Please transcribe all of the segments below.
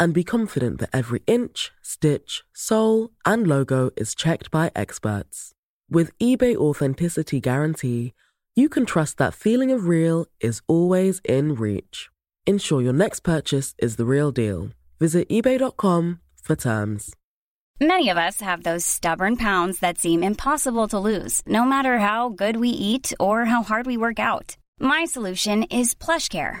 and be confident that every inch, stitch, sole, and logo is checked by experts. With eBay Authenticity Guarantee, you can trust that feeling of real is always in reach. Ensure your next purchase is the real deal. Visit eBay.com for terms. Many of us have those stubborn pounds that seem impossible to lose, no matter how good we eat or how hard we work out. My solution is PlushCare.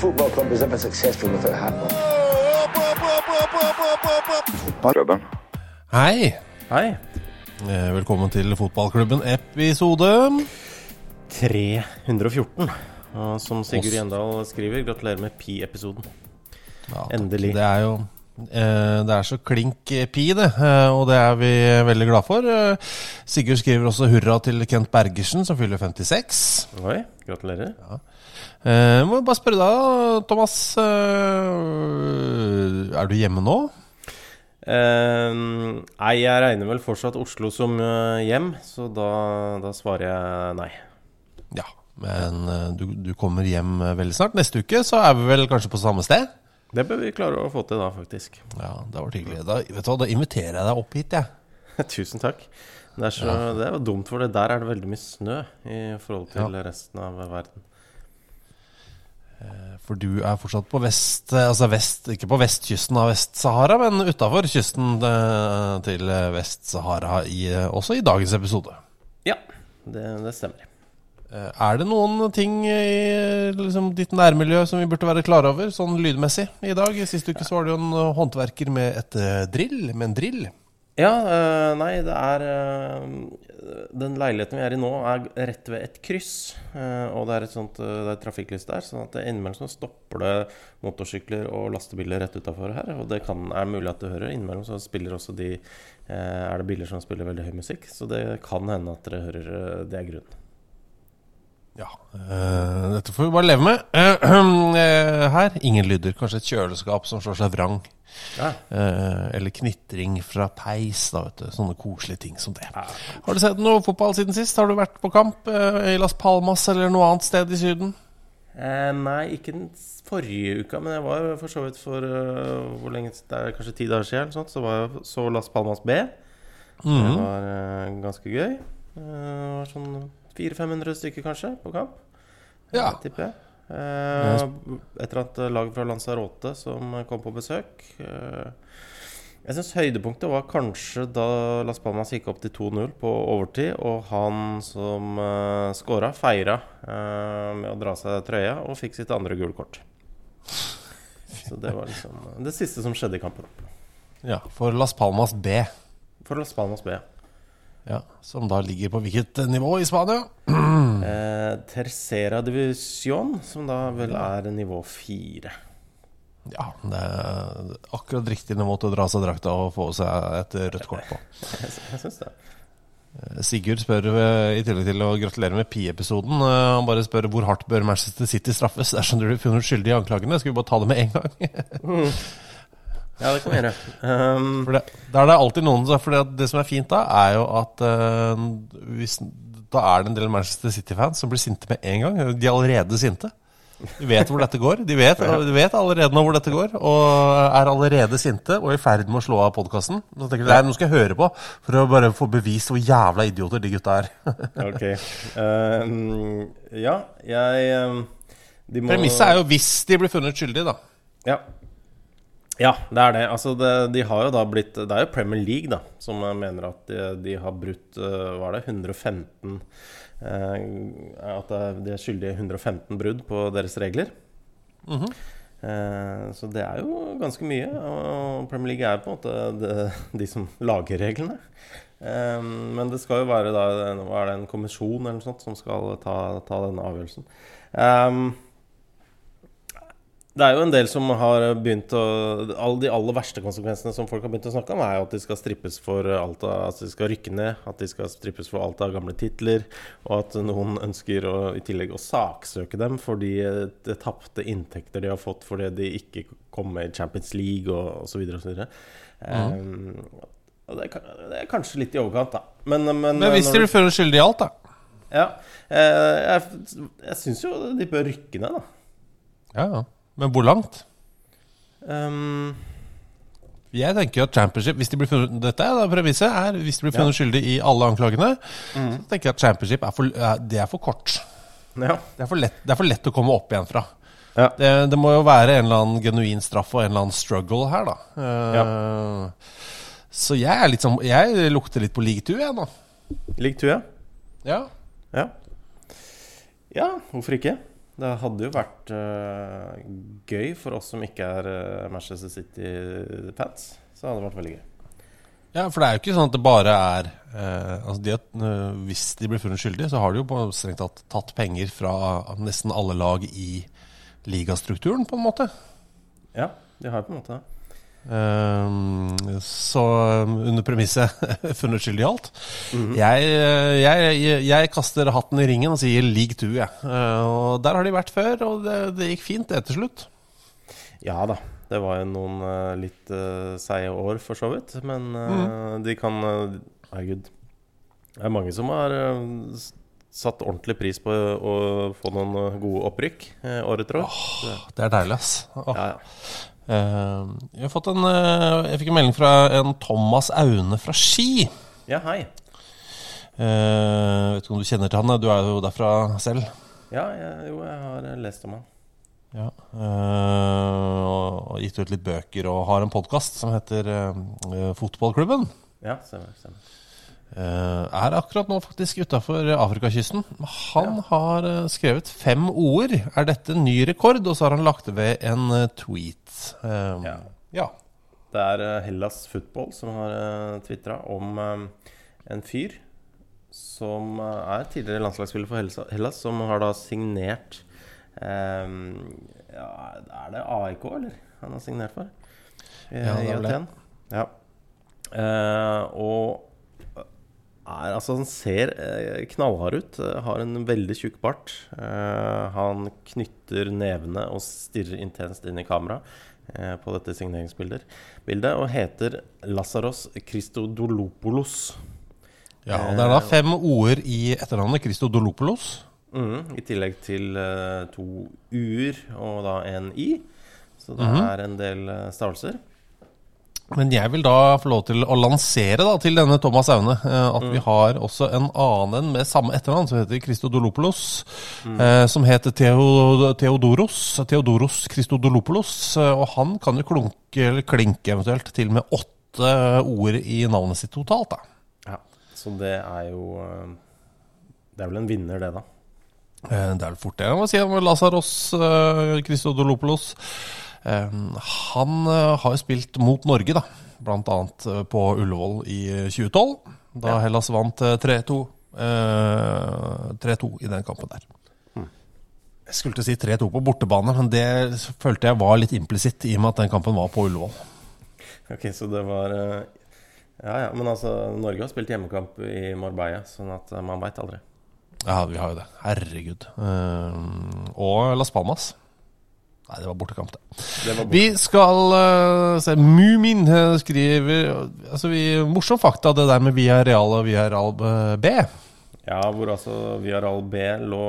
football club is ever successful without a hat on. Hei. Hei. Eh, Velkommen til fotballklubben episode 314. Og som Sigurd. Gjendal skriver, gratulerer med Pi-episoden. ja. Endelig. Det er jo Det er så klink eh, pi, det. eh, Og det er vi veldig glad for. Eh, Sigurd skriver også hurra til Kent Bergersen, som fyller 56. Oi, gratulerer. Eh, må bare spørre deg, Thomas. eh, Er du hjemme nå? Eh, nei, jeg regner vel fortsatt Oslo som eh, hjem, så da, da svarer jeg nei. Ja. Men eh, du, du kommer hjem eh, veldig snart. Neste uke så er vi vel kanskje på samme sted? Det bør vi klare å få til da, faktisk. Ja, det var hyggelig. Da, vet du hva, da inviterer jeg deg opp hit, jeg. Tusen takk. Det er, så, det er jo dumt, for det der er det veldig mye snø i forhold til Ja. resten av verden. For du er fortsatt på vest Altså vest, ikke på vestkysten av Vest-Sahara, men utafor kysten eh, til Vest-Sahara eh, også i dagens episode. Ja, det, det stemmer. Eh, Er det noen ting i liksom, ditt nærmiljø som vi burde være klar over, sånn lydmessig, i dag? Sist uke så var det jo en eh, håndverker med et eh, drill, med en drill. Ja, øh, nei, det er øh, Den leiligheten vi er i nå, er rett ved et kryss. øh, og det er et sånt det er trafikklys der, sånn at innimellom så stopper det motorsykler og lastebiler rett utafor her. Og det kan, er mulig at du hører. Innimellom så spiller også de Er det biler som spiller veldig høy musikk. Så det kan hende at dere hører det er grunnen. Ja, eh, dette får vi bare leve med. Eh, her, ingen lyder. Kanskje et kjøleskap som slår seg vrang. Ja. Uh, eller knitring fra peis, da, vet du. Sånne koselige ting som det. Har du sett noe fotball siden sist? Har du vært på kamp i Las Palmas eller noe annet sted i Syden? Eh, nei, ikke den forrige uka, men jeg var for så vidt for øh, hvor lenge Det er kanskje ti dager siden, sånt, så var jeg så Las Palmas B. Det var øh, ganske gøy. Det var sånn 400-500 stykker kanskje på kamp, Ja. eh, tipper jeg. Eh, et eller annet lag fra Lanzarote som kom på besøk. Eh, jeg syns høydepunktet var kanskje da Las Palmas gikk opp til 2-0 på overtid, og han som uh, scora, feira eh, med å dra seg trøya og fikk sitt andre gule kort. Så det var liksom det siste som skjedde i kampen. Ja, for Las Palmas B. For Las Palmas B. Ja, Som da ligger på hvilket nivå i Spania? Eh, Tercera divisjon, som da vel er nivå fire. Ja, det er akkurat riktig nivå til å dra seg drakta og få seg et rødt kort på. Jeg, jeg syns det. Sigurd spør, eh, i tillegg til å gratulere med Pi-episoden, eh, han bare spør hvor hardt bør Manchester City straffes dersom du blir funnet skyldig i anklagene. Skal vi bare ta det med en gang? Ja, det kan vi gjøre. Um, det, da er det alltid noen For det, det som er fint da, er jo at uh, hvis, Da er det en del Manchester City-fans som blir sinte med en gang. De er allerede sinte. De vet hvor dette går. De vet, de vet allerede nå hvor dette går, og er allerede sinte og i ferd med å slå av podkasten. Så tenker de nå skal jeg høre på for å bare få bevist hvor jævla idioter de gutta er. ok. Uh, ja, jeg um, de må- Premisset er jo hvis de blir funnet skyldige, da. Ja. Ja, det er det. Altså, det, de har jo da blitt Det er jo Premier League da som mener at de, de har brutt uh, Hva er det? 115 eh, At de er skyldige 115 brudd på deres regler. Mm -hmm. eh, så det er jo ganske mye. Og Premier League er på en måte det, de som lager reglene. Eh, men det skal jo være da Hva er det, en kommisjon eller noe sånt som skal ta, ta denne avgjørelsen. Um, det er jo en del som har begynt å Alle de aller verste konsekvensene som folk har begynt å snakke om, er jo at de skal strippes for alt av Altså de skal rykke ned, at de skal strippes for alt av gamle titler, og at noen ønsker å, i tillegg å saksøke dem for de tapte inntekter de har fått fordi de ikke kom med i Champions League og osv. osv. Mm. Um, det, det, er kanskje litt i overkant, da. Men, men, men hvis de blir skyldig i alt, da? Ja. Eh, jeg jeg syns jo de bør rykke ned, da. Ja, ja. Men hvor langt? Um, jeg tenker at championship hvis de blir funnet, Dette er da premisset er Hvis de blir funnet ja. skyldig i alle anklagene, mm. så tenker jeg at championship er for, det er for kort. Ja. Det, er for lett, det, er for lett, å komme opp igjen fra. Ja. Det, det, må jo være en eller annen genuin straff og en eller annen struggle her, da. Uh, så jeg er litt sånn Jeg lukter litt på league two, jeg nå. League two, ja? Ja. ja. Ja, hvorfor ikke? Det hadde jo vært uh, gøy for oss som ikke er uh, Manchester City-fans. Så hadde det vært veldig gøy. Ja, for det er jo ikke sånn at det bare er uh, altså de, Hvis de blir funnet skyldige, så har de jo på strengt tatt tatt penger fra nesten alle lag i ligastrukturen, på en måte. Ja, de har på en måte det. Um, så under premisset funnet skyldig i alt. Mm -hmm. jeg, jeg, jeg, kaster hatten i ringen og sier league two, jeg. Uh, og der har de vært før, og det, det gikk fint, det til slutt. Ja da. Det var jo noen uh, litt uh, seige år, for så vidt. Men mm. de kan Herregud. Det er mange som har satt ordentlig pris på å få noen gode opprykk året etter år. Oh, det er deilig, ass. Oh. Ja, ja. Uh, jeg har fått en uh, Jeg fikk en melding fra en Thomas Aune fra Ski. Ja, hei. Uh, vet ikke om du kjenner til han? Du er jo derfra selv. Ja, jeg, jo, jeg har lest om han. Ja, og gitt ut litt bøker og har en podkast som heter Fotballklubben. Ja, stemmer, stemmer. Er akkurat nå faktisk utafor Afrikakysten. Han ja. har skrevet fem ord. Er dette ny rekord? Og så har han lagt ved en tweet. Um, ja. ja. Det er Hellas Football som har uh, tvitra om en fyr som er tidligere landslagsspiller for Hellas, som har da signert um, ja, Er det AIK, eller? Han har signert for? I, ja, det er det. Ja. Uh, og er, altså, han ser eh, knallhard ut. Har en veldig tjukk bart. Eh, han knytter nevene og stirrer intenst inn i kamera. Eh, på dette signeringsbildet og heter Lasaros Christodolopoulos. Ja, og Det er da fem ord i etternavnet Christodolopoulos. Mm, I tillegg til to u-er og da en i. Så det -hmm. er en del stavelser. Men jeg vil da få lov til å lansere da, til denne Thomas Aune eh, at mm. vi har også en annen med samme etternavn, som heter Christodolopolos. Mm. Eh, som heter Theo, Theodoros. Theodoros Christodolopoulos. Eh, og han kan jo klunke, eller klinke eventuelt, til med åtte ord i navnet sitt totalt. da. Ja, Så det er jo Det er vel en vinner, det, da. Eh, det er vel fort det. Jeg må si om Lasaros Christodolopoulos. Ehm, han eh, har jo spilt mot Norge, da. Blant annet eh, på Ullevål i 2012. Da ja. Hellas vant 3-2 3-2 eh, i den kampen der. Hmm. Jeg skulle til å si 3-2 på bortebane, men det følte jeg var litt implisitt i og med at den kampen var på Ullevål. Ok, så det var Ja ja, men altså Norge har spilt hjemmekamp i Marbella, sånn at man veit aldri. Ja, vi har jo det. Herregud. Og Las Palmas. Nei, det var bortekamp, det. det var bortekamp. Vi skal uh, se Mumin skriver altså vi, Morsom fakta, det der med Via Real og Via Real eh, B. Ja, hvor altså Via Real B lå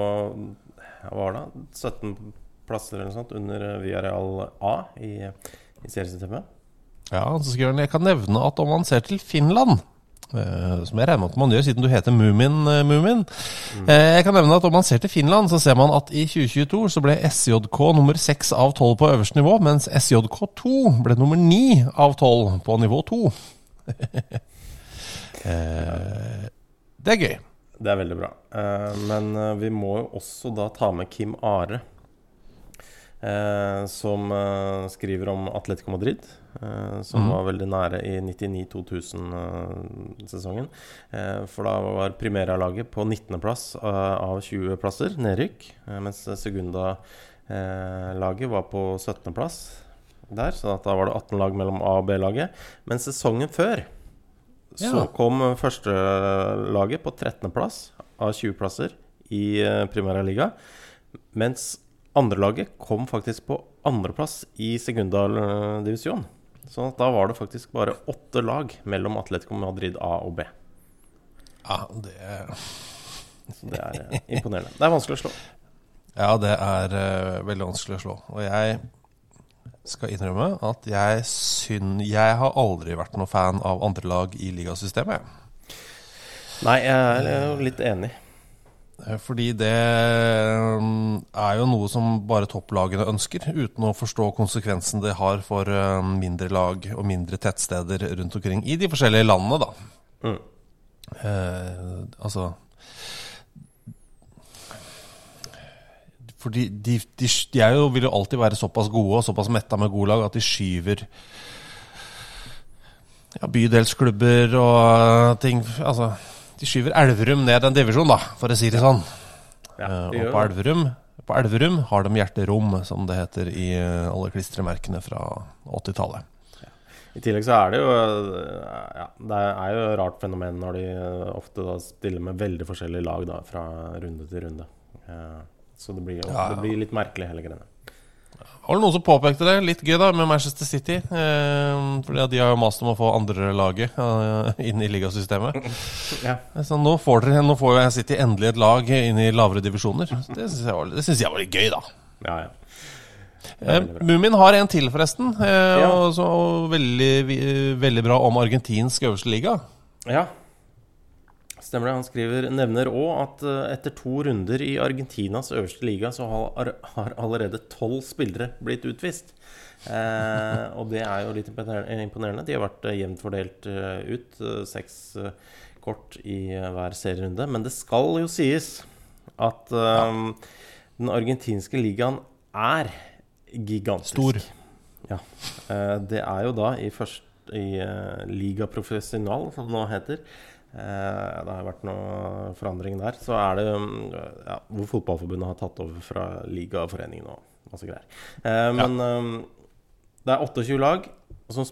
Hva var det? 17 plasser eller noe sånt under eh, Via Real A i, i seriesystemet. Ja, så skriver han jeg kan nevne at om man ser til Finland Eh, som jeg regner med at man gjør, siden du heter Mumin. eh, Mumin. Mm. Jeg kan nevne at Om man ser til Finland, så ser man at i 2022 så ble SJK nummer 6 av 12 på øverste nivå, mens SJK2 ble nummer 9 av 12 på nivå 2. Eh, Det er gøy. Det er veldig bra. Eh, men eh, vi må jo også da ta med Kim Are. Eh, som eh, skriver om Atletico Madrid. eh, som var veldig nære i 99-2000-sesongen. Eh, for da var Primera-laget på 19.-plass av 20 plasser, nedrykk. eh, mens Segunda-laget var på 17.-plass der. Så da var det 18 lag mellom A- og B-laget. Men sesongen før så Ja. kom førstelaget på 13.-plass av 20 plasser i eh, Primera Liga. Mens andrelaget kom faktisk på andreplass i Segundal-divisjon. Så da var det faktisk bare åtte lag mellom Atletico Madrid A og B. Ja, det, Så det er eh, imponerende. Det er vanskelig å slå. ja, det er uh, veldig vanskelig å slå. Og jeg skal innrømme at jeg synd Jeg har aldri vært noen fan av andre lag i ligasystemet. Nei, jeg er jo litt enig. Eh, Fordi det mm, er jo noe som bare topplagene ønsker, uten å forstå konsekvensen det har for eh, mindre lag og mindre tettsteder rundt omkring i de forskjellige landene, da. Mm. Eh, altså Fordi de, de, de er jo, vil jo alltid være såpass gode og såpass metta med gode lag at de skyver ja, bydelsklubber og eh, ting Altså, de skyver Elverum ned en divisjon, da, for å si det sånn. Ja, de det og på. Elverum, på Elverum har de hjerterom, som det heter i eh, alle klistremerkene fra 80-tallet. I tillegg så er det jo eh, ja, Det er jo et rart fenomen når de eh, ofte da stiller med veldig forskjellige lag da, fra runde til runde. Eh, Så det blir, jo, Ja, ja. det blir litt merkelig, hele greiene. Var det noen som påpekte det? Litt gøy da med Manchester City. Eh, fordi de har jo mast om å få andrelaget eh, inn i ligasystemet. Ja. Så nå får, dere, nå får jo City endelig et lag inn i lavere divisjoner. Det syns jeg, var- det synes jeg var litt gøy, da. Ja, ja. Eh, Mumin har en til, forresten. Eh, Ja. og, så, og veldig, veldig bra om argentinsk øverste liga. Ja, stemmer det. Han skriver, nevner òg at eh, etter to runder i Argentinas øverste liga, så har, har allerede tolv spillere blitt utvist. Eh, og det er jo litt imponerende. De har vært eh, jevnt fordelt eh, ut. eh, seks eh, kort i eh, hver serierunde. Men det skal jo sies at eh, den argentinske ligaen er gigantisk. Stor. Ja. Eh, det er jo da i, først, i eh, Liga Professional, som det nå heter. Eh, det har vært noe forandring der. Så er det mm, ja, hvor Fotballforbundet har tatt over fra Ligaforeningen og masse greier. Eh, men eh, det er 28 lag, som,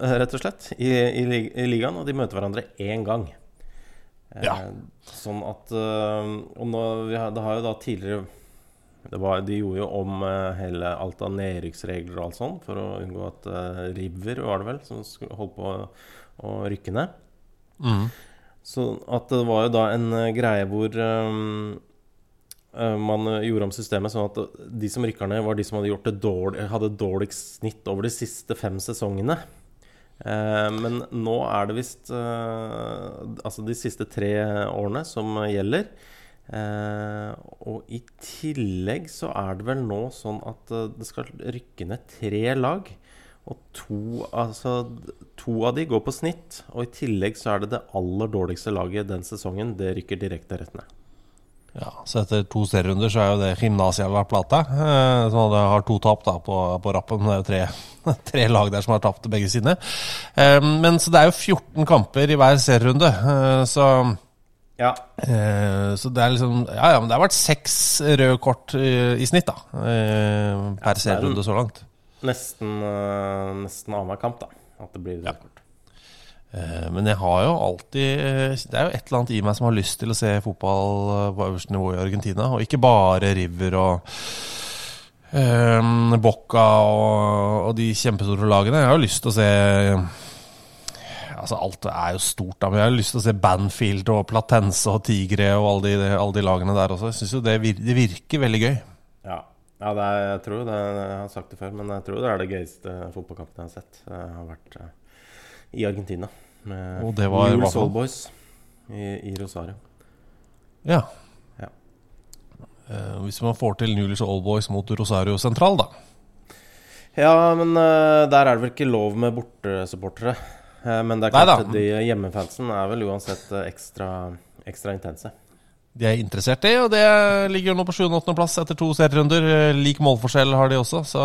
rett og slett, i, i, i ligaen, og de møter hverandre én gang. Eh, Ja. Sånn at eh, Og nå, vi har, det har jo da tidligere det var, De gjorde jo om hele alt av nedrykksregler og alt sånn for å unngå at River var det vel som holde på å, å rykke ned. Mm. Så at det var jo da en eh, greie hvor eh, man gjorde om systemet sånn at de som rykker ned, var de som hadde gjort det dårlig, hadde dårligst snitt over de siste fem sesongene. Eh, men nå er det visst eh, altså de siste tre årene som gjelder. Eh, og i tillegg så er det vel nå sånn at eh, det skal rykke ned tre lag. Og to, altså, to av de går på snitt. Og i tillegg så er det det aller dårligste laget den sesongen. Det rykker direkte rett ned. Ja, så etter to serierunder så er jo det Gymnasia La Plata. Eh, som har to tap da på, på rappen. Det er jo tre, tre lag der som har tapt begge sine. Eh, men så det er jo 14 kamper i hver serierunde. Eh, så, Ja. eh, så det er liksom Ja ja, men det har vært seks røde kort i, i snitt, da. Eh, per det er serierunde så langt. Nesten, uh, nesten annenhver kamp, da. At det blir rødt kort. Uh, Men jeg har jo alltid eh, Det er jo et eller annet i meg som har lyst til å se fotball på øverste nivå i Argentina. Og ikke bare River og uh, Boca og, og de kjempestore lagene. Jeg har jo lyst til å se Altså Alt er jo stort, da, men jeg har lyst til å se Banfield og Platense og Tigre og alle de, alle de lagene der også. Jeg syns jo det, det virker veldig gøy. Ja, er, jeg tror det Jeg har sagt det før, men jeg tror det er det gøyeste fotballkampen jeg har sett. Jeg har vært eh, i Argentina. Med Og det var hva Newell's for noe? Old Boys i, i Rosario. Ja. Ja. Eh, hvis man får til Newell's Old Boys mot Rosario sentral, da. Ja, men eh, der er det vel ikke lov med bortesupportere. Eh, men det er klart de hjemmefansen er vel uansett eh, ekstra, ekstra intense. De er interessert i, og det ligger jo nå på 7.-8.-plass etter to serierunder. Lik målforskjell har de også, så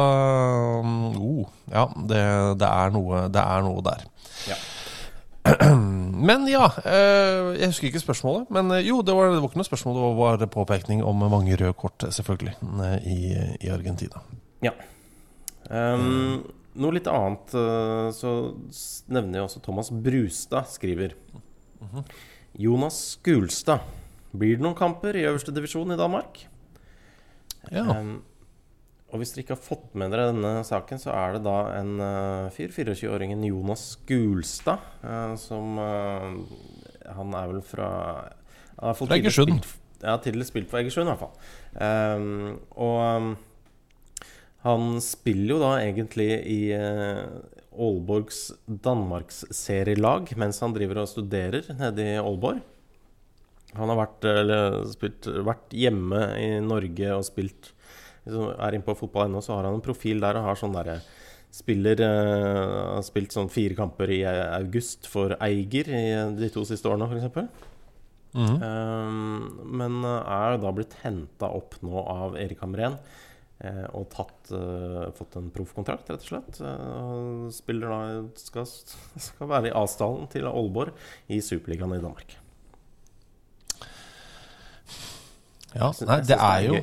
mm, oh, Ja, det, det, er noe, det er noe der. Ja. Men ja, eh, jeg husker ikke spørsmålet. Men eh, jo, det var, det var ikke noe spørsmål, det var påpekning om mange røde kort, selvfølgelig, eh, i, i Argentina. Ja. Um, noe litt annet så nevner jeg også Thomas Brustad, skriver. Jonas Skulstad. Blir det noen kamper i øverste divisjon i Danmark? Ja. Um, og hvis dere ikke har fått med dere denne saken, så er det da en uh, fyr, 24-åringen Jonas Skulstad, uh, som uh, Han er vel fra Fra Egersund. Ja, tidligere spilt for Egersund, i hvert fall. Um, og um, han spiller jo da egentlig i uh, Aalborgs Danmarksserielag mens han driver og studerer nede i Aalborg. Han har vært, eller, spilt, vært hjemme i Norge og spilt Hvis du er inne på fotball.no, så har han en profil der og har sånn derre Spiller uh, Har spilt sånn fire kamper i august for Eiger i de to siste årene, f.eks. Mm. Um, men er da blitt henta opp nå av Erik Hamren eh, og tatt, uh, fått en proffkontrakt, rett og slett. Uh, spiller da skal, skal være i avstanden til Aalborg i Superligaen i Danmark. Ja, nei, jeg det er jo.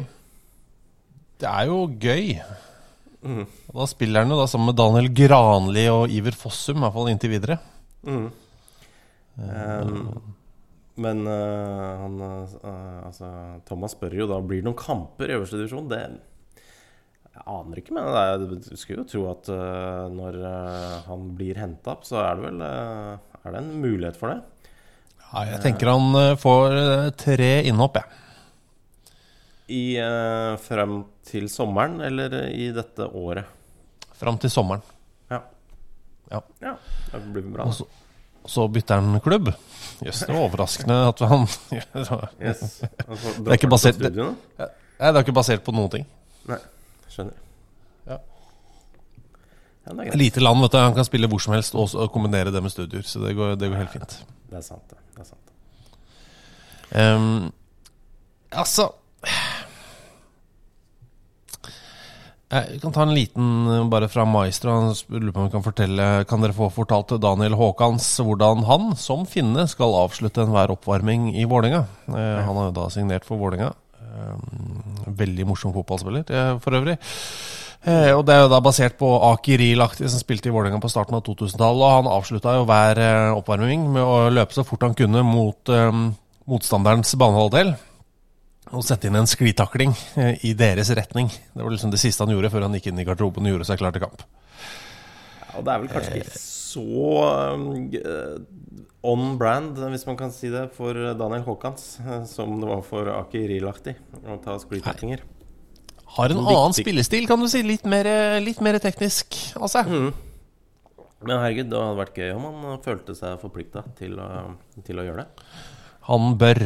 Det er jo gøy. Mm. Da spiller han jo da sammen med Daniel Granli og Iver Fossum, i hvert fall inntil videre. Mm. Um, men uh, han uh, Altså, Thomas spør jo da blir det noen kamper i øverste divisjon. Det jeg aner ikke, men er, skulle jo tro at uh, når eh, han blir henta opp, så er det vel eh, Er det en mulighet for det? Ja, jeg tenker han eh, får eh, tre innhopp, jeg. I eh, frem til sommeren, eller i dette året? Fram til sommeren. Ja. Ja. ja det blir bra. Og så, så bytter han klubb. Jøss, det var overraskende at han Yes. Altså, Det er ikke basert- det... Nei, det er ikke basert på noen ting. Nei, skjønner. Ja. Ja, det er. Lite land, vet du. Han kan spille hvor som helst og kombinere det med studier. Så det går, det går helt fint. Det er sant, det. det er sant. Um, altså Jeg kan ta en liten eh, bare fra Maestro. Han lurer på om vi kan fortelle Kan dere få fortalt til Daniel Haakons hvordan han, som finne, skal avslutte enhver oppvarming i Vålerenga? Eh, han har jo da signert for Vålerenga. Veldig morsom fotballspiller, eh, for øvrig. Eh, og Det er jo da basert på Aki Riel-aktig, som spilte i Vålerenga på starten av 2000-tallet. Og han avslutta jo hver eh, oppvarming med å løpe så fort han kunne mot eh, motstanderens banehalvdel. Og sette inn en sklitakling eh, i deres retning. Det var liksom det siste han gjorde før han gikk inn i garderoben og gjorde seg klar til kamp. Ja, og det er vel kanskje ikke så um, eh, on brand, hvis man kan si det, for Daniel Haakons eh, som det var for Aki Riel-aktig å ta sklitaklinger. Har en annen spillestil, kan du si. Litt mer, litt mer teknisk av seg. Men herregud, det hadde vært gøy om han eh, følte seg forplikta til, til å gjøre det. Han bør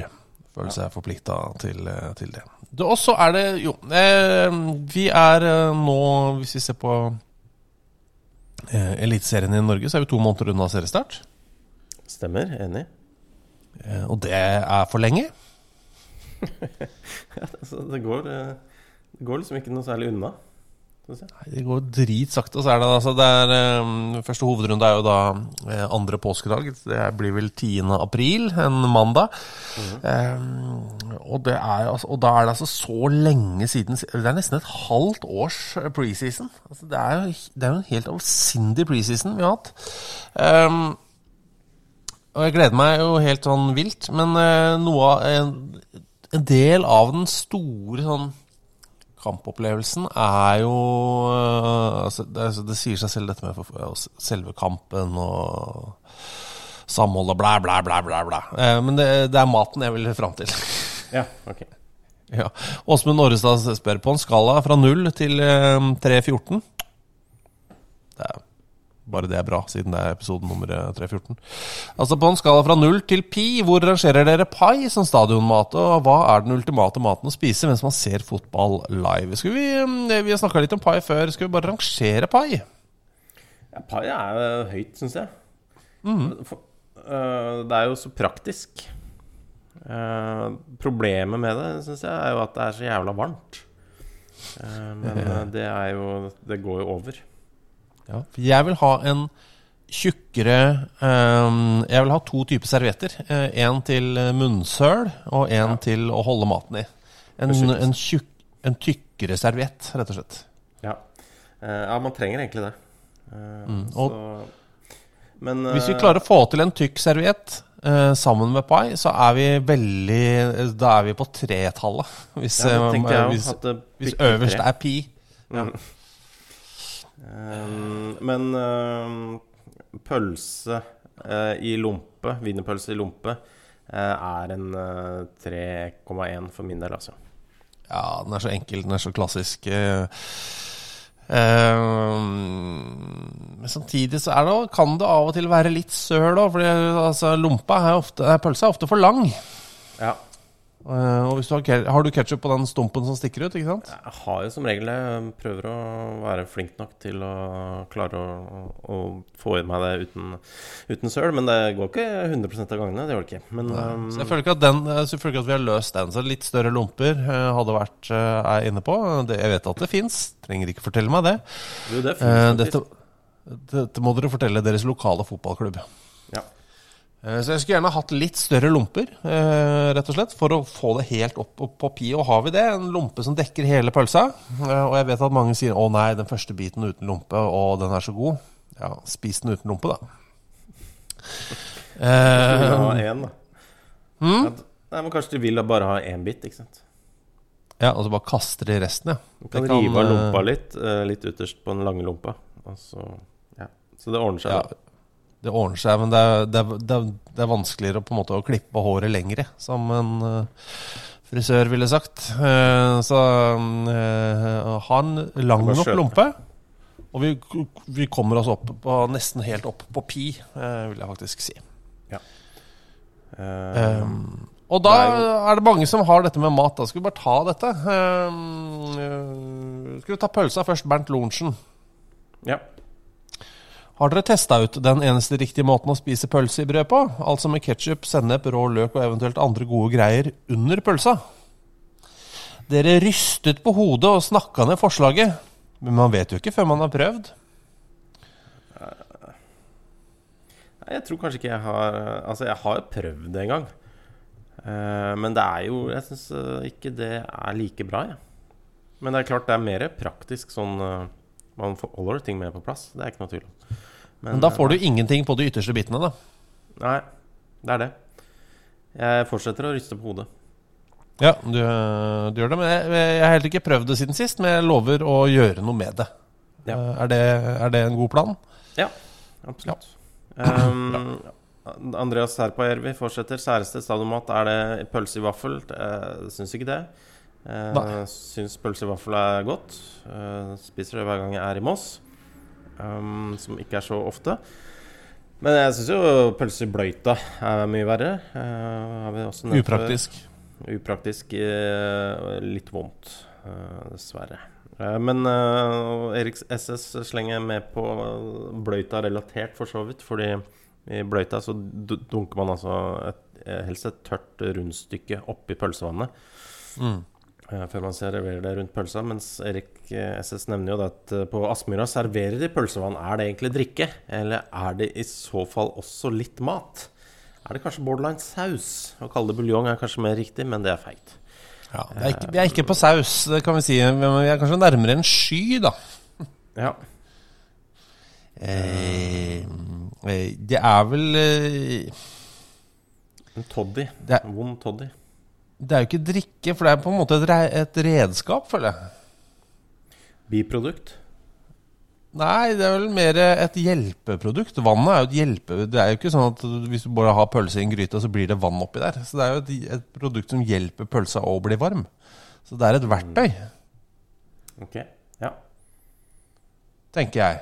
føle seg forplikta til, eh, til det. det. Og så er det jo eh, Vi er eh, nå, hvis vi ser på eh, Eliteserien i Norge, så er vi to måneder unna seriestart. Stemmer. Enig. Eh, og det er for lenge. Så det går, det går liksom ikke noe særlig unna. Nei, Det går dritsakte. Så er det, altså, det er, eh, første hovedrunde er jo da eh, andre påskedag. Det blir vel 10. april, en mandag. eh, og, det er, altså, og da er det altså så lenge siden Det er nesten et halvt års preseason. Altså, det, er jo, det er jo en helt avsindig preseason vi har hatt. Um, og jeg gleder meg jo helt sånn vilt, men uh, noe av en, en del av den store sånn kampopplevelsen er jo øh, altså, det, altså det sier seg selv, dette med for- ja, selve kampen og samholdet, blæ, blæ, blæ, blæ. blæ. Eh, men det, det er maten jeg vil fram til. Ja, ok. ja. Åsmund Orrestad spør på en skala fra 0 til eh, 3,14. Det er Bare det er bra, siden det er episode nummer eh, 314. Altså På en skala fra null til pi, hvor rangerer dere pai som stadionmat? Og hva er den ultimate maten å spise mens man ser fotball live? Skal Vi eh, vi har snakka litt om pai før. Skal vi bare rangere pai? Ja, pai er jo høyt, syns jeg. For, øh, det er jo så praktisk. Eh, problemet med det syns jeg er jo at det er så jævla varmt. Eh, men eh, det er jo Det går jo over. Ja, for jeg vil ha en tjukkere um, Jeg vil ha to typer servietter. Én en til munnsøl og en til å holde maten i. En, en, tjukk, en tykkere serviett, rett og slett. Ja. Eh, ja, man trenger egentlig det. Mm. og- så, men Hvis vi eh, klarer å få til en tykk serviett eh, sammen med pai, så er vi veldig Da er vi på tretallet. Hvis, ja, eh, hvis, hvis øverst er pi. Um, men um, pølse uh, i lompe, wienerpølse i lompe, uh, er en uh, 3,1 for min del, altså. Ja, den er så enkel, den er så klassisk. eh, eh, men samtidig så er det, kan det av og til være litt søl òg, for altså, lompa er ofte, eh, pølsa er ofte for lang. Ja. Eh, og hvis du har, har du ketsjup på den stumpen som stikker ut? ikke sant? Jeg har jo som regel Jeg prøver å være flink nok til å klare å, å få i meg det uten, uten søl. Men det går ikke 100 av gangene. Det gjør det ikke. Men um, Så jeg føler ikke at, den, jeg føler ikke at vi har løst den. Så litt større lomper eh, hadde vært eh, er inne på. Det, jeg vet at det fins, trenger ikke fortelle meg det. jo, det finnes dette, dette må dere fortelle deres lokale fotballklubb. Eh, Så jeg skulle gjerne hatt litt større lomper, eh, rett og slett, for å få det helt opp opp på pi. Og har vi det, en lompe som dekker hele pølsa eh, Og jeg vet at mange sier 'Å nei, den første biten uten lompe, og den er så god'. Ja, spis den uten lompe, da. Du vil ha en, da. Hmm? Nei, men Kanskje de vil bare ha én bit, ikke sant? ja, og så bare kaster de resten, ja. Du kan kan, rive av eh, lompa litt, eh, litt ytterst på den lange lompa. Og så, ja. så det ordner seg. Ja, da. Det ordner seg, men det er, det, er, det, er, er vanskeligere på en måte å klippe håret lengre, som en eh, frisør ville sagt. Eh, så eh, ha en lang nok lompe. Og vi, vi kommer oss opp på, nesten helt opp på pi, vil jeg faktisk si. Eh, Um, og da er det mange som har dette med mat. Da skal vi bare ta dette. Um, skal vi ta pølsa først? Bernt Lorentzen. ja. Har dere testa ut den eneste riktige måten å spise pølse i brød på? Altså med ketsjup, sennep, rå løk og eventuelt andre gode greier under pølsa? Dere rystet på hodet og snakka ned forslaget, men man vet jo ikke før man har prøvd. Jeg tror kanskje ikke jeg har Altså, jeg har jo prøvd det en gang. Eh, men det er jo Jeg syns ikke det er like bra, jeg. Men det er klart det er mer praktisk sånn eh, Man får- holder ting mer på plass. Det er ikke noe tvil om. Men da får du ingenting på de ytterste bitene, da. Nei, det er det. Jeg fortsetter å ryste på hodet. Ja, du, du gjør det. Men jeg, jeg har heller ikke prøvd det siden sist, men jeg lover å gjøre noe med det. Ja. Eh, Er det, er det en god plan? Ja, absolutt. Um, Andreas Serpajärvi fortsetter. Særeste stadionmat, er det pølse i vaffel? Jeg syns ikke det. Uh, Nei. syns pølse i vaffel er godt. Eh, spiser det hver gang jeg er i Moss, um, som ikke er så ofte. Men jeg syns jo pølse i bløyta er mye verre. Eh, har vi også. Upraktisk. Upraktisk. eh, litt vondt, dessverre. Men uh, Eriks SS slenger med på bløyta relatert, for så vidt. Fordi i bløyta så dunker man altså et, helst et tørt rundstykke oppi pølsevannet. Mm. Eh, Før man serverer det rundt pølsa. Mens Erik eh, SS nevner jo at eh, på Aspmyra serverer de pølsevann. Er det egentlig drikke? Eller er det i så fall også litt mat? Er det kanskje borderline saus? Å kalle det buljong er kanskje mer riktig, men det er feigt. Ja, vi, er er ikke på saus, det kan vi si. Men vi er kanskje nærmere en sky, da. Ja. Eh, eh, det er vel eh, En toddy. er, vond toddy. Det er jo ikke drikke, for det er på en måte et, re- et redskap, føler jeg. Biprodukt. Nei, det er vel mer et hjelpeprodukt. Vannet er jo et hjelpe... Det er jo ikke sånn at hvis du bare har pølse i en gryte, så blir det vann oppi der. Så det er jo et, et produkt som hjelper pølsa å bli varm. Så det er et verktøy, Ok. Ja. tenker jeg.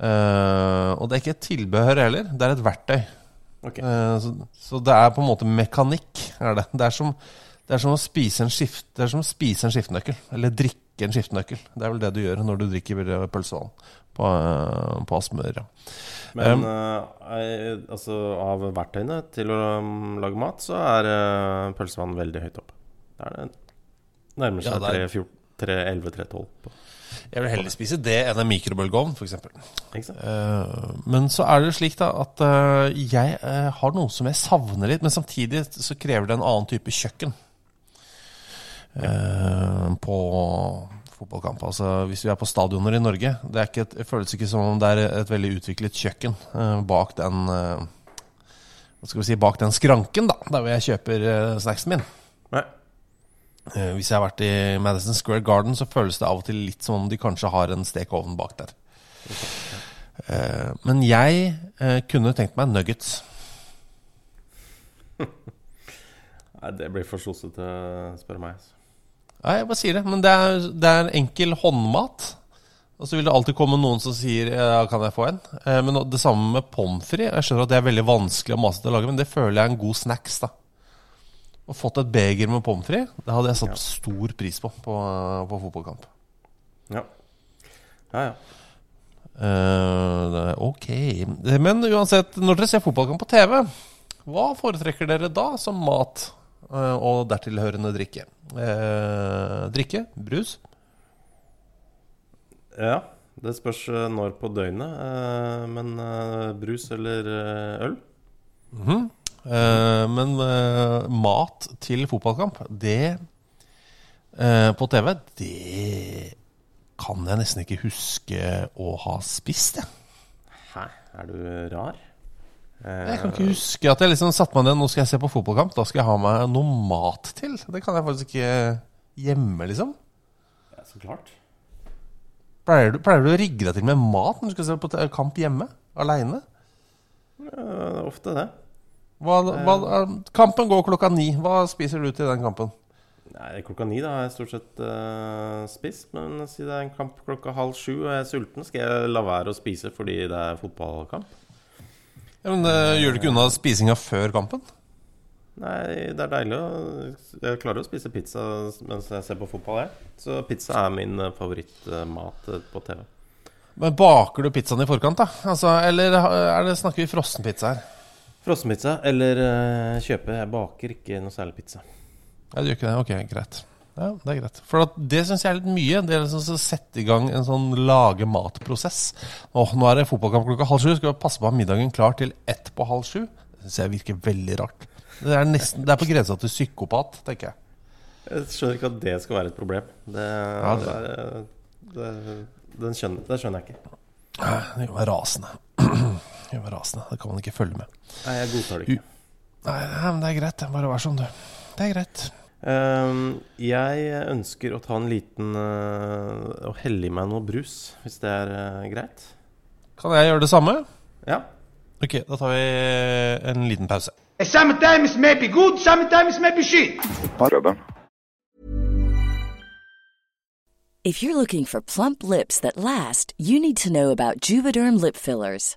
Uh, og det er ikke et tilbehør heller, det er et verktøy. Ok. Eh, så, så det er på en måte mekanikk. Er det. Det, er som, det er som å spise en skift, Det er som å spise en skiftenøkkel. Eller drikke en skiftenøkkel. Det er vel det du gjør når du drikker pølsevann på, eh, på Aspmør. Ja. Men eh, jeg- altså, av verktøyene til å um, lage mat, så er uh, pølsevann veldig høyt oppe. Det er det nærmer seg ja, er- 311-312 på. Jeg vil heller spise det enn en mikrobølgeovn, f.eks. Uh, men så er det slik da at uh, jeg uh, har noe som jeg savner litt, men samtidig så krever det en annen type kjøkken uh, på fotballkamp. Altså Hvis vi er på stadioner i Norge, det, er ikke et, det føles ikke som om det er et veldig utviklet kjøkken bak den hva skal vi si, bak den skranken, da, der hvor jeg kjøper snacksen min. Eh, Hvis jeg har vært i Madison Square Garden, så føles det av og til litt som om de kanskje har en stekeovn bak der. Eh, Men jeg eh, kunne tenkt meg nuggets. Nei, det blir for sosete, spør meg. Nei, Ja, jeg bare sier det. Men det er, det er enkel håndmat. Og så vil det alltid komme noen som sier ja, 'kan jeg få en'? Men det samme med pommes frites. Jeg skjønner at det er veldig vanskelig å mase til å lage, men det føler jeg er en god snacks. da Og fått et beger med pommes frites, det hadde jeg satt stor pris på på, på fotballkamp. Ja. Ja, ja. Uh, ok. Men uansett, når dere ser fotballkamp på TV, hva foretrekker dere da som mat uh, og dertilhørende drikke? Uh, drikke? Brus? ja. Det spørs når på døgnet. Men brus eller øl? Eh, men eh, mat til fotballkamp, det eh, på TV, det kan jeg nesten ikke huske å ha spist, jeg. Hæ, er du rar? Eh, Jeg kan ikke huske at jeg liksom satte meg ned Nå skal jeg se på fotballkamp. Da skal jeg ha meg noe mat til. Det kan jeg faktisk ikke hjemme, liksom. Ja, så klart. Pleier du, pleier du å rigge deg til med mat når du skal se på kamp hjemme? Aleine? Eh, ofte det. Hva, hva, kampen går klokka ni. Hva spiser du til den kampen? Nei, Klokka ni da har jeg stort sett uh, spist. Men siden det er en kamp klokka halv sju og jeg er sulten, skal jeg la være å spise fordi det er fotballkamp. Ja, men eh, Gjør du ikke unna spisinga før kampen? Nei, det er deilig å Jeg klarer å spise pizza mens jeg ser på fotball, jeg. Så pizza er min eh, favorittmat eh, på TV. Men Baker du pizzaen i forkant, da? Altså, eller er det, snakker vi frossenpizza her? Frossenpizza eller uh, kjøpe. Jeg baker ikke noe særlig pizza. Ja, du gjør ikke det? Ok, greit. Ja, Det er greit. For at det syns jeg er litt mye. Det er liksom å sette i gang en sånn lage mat-prosess. Åh, nå er det fotballkamp klokka halv sju. Skal vi passe på å ha middagen klar til ett på halv sju? Det syns jeg virker veldig rart. Det er, nesten, det er på grensa til psykopat, tenker jeg. Jeg skjønner ikke at det skal være et problem. Det, Ja, det, er, eh, det, den skjønner, det skjønner jeg ikke. Det gjør meg rasende. Det var rasende. Det kan man ikke følge med. Nei, jeg godtar det ikke. Nei, nei, men det er greit. Bare vær sånn, du. Det er greit. Um, jeg ønsker å ta en liten uh, Og helle i meg noe brus, hvis det er uh, greit. Kan jeg gjøre det samme? Ja. Ok, da tar vi en liten pause. Sometimes may be good, sometimes may be shit. If you're looking for plump lips that last, you need to know about Juvederm lip fillers.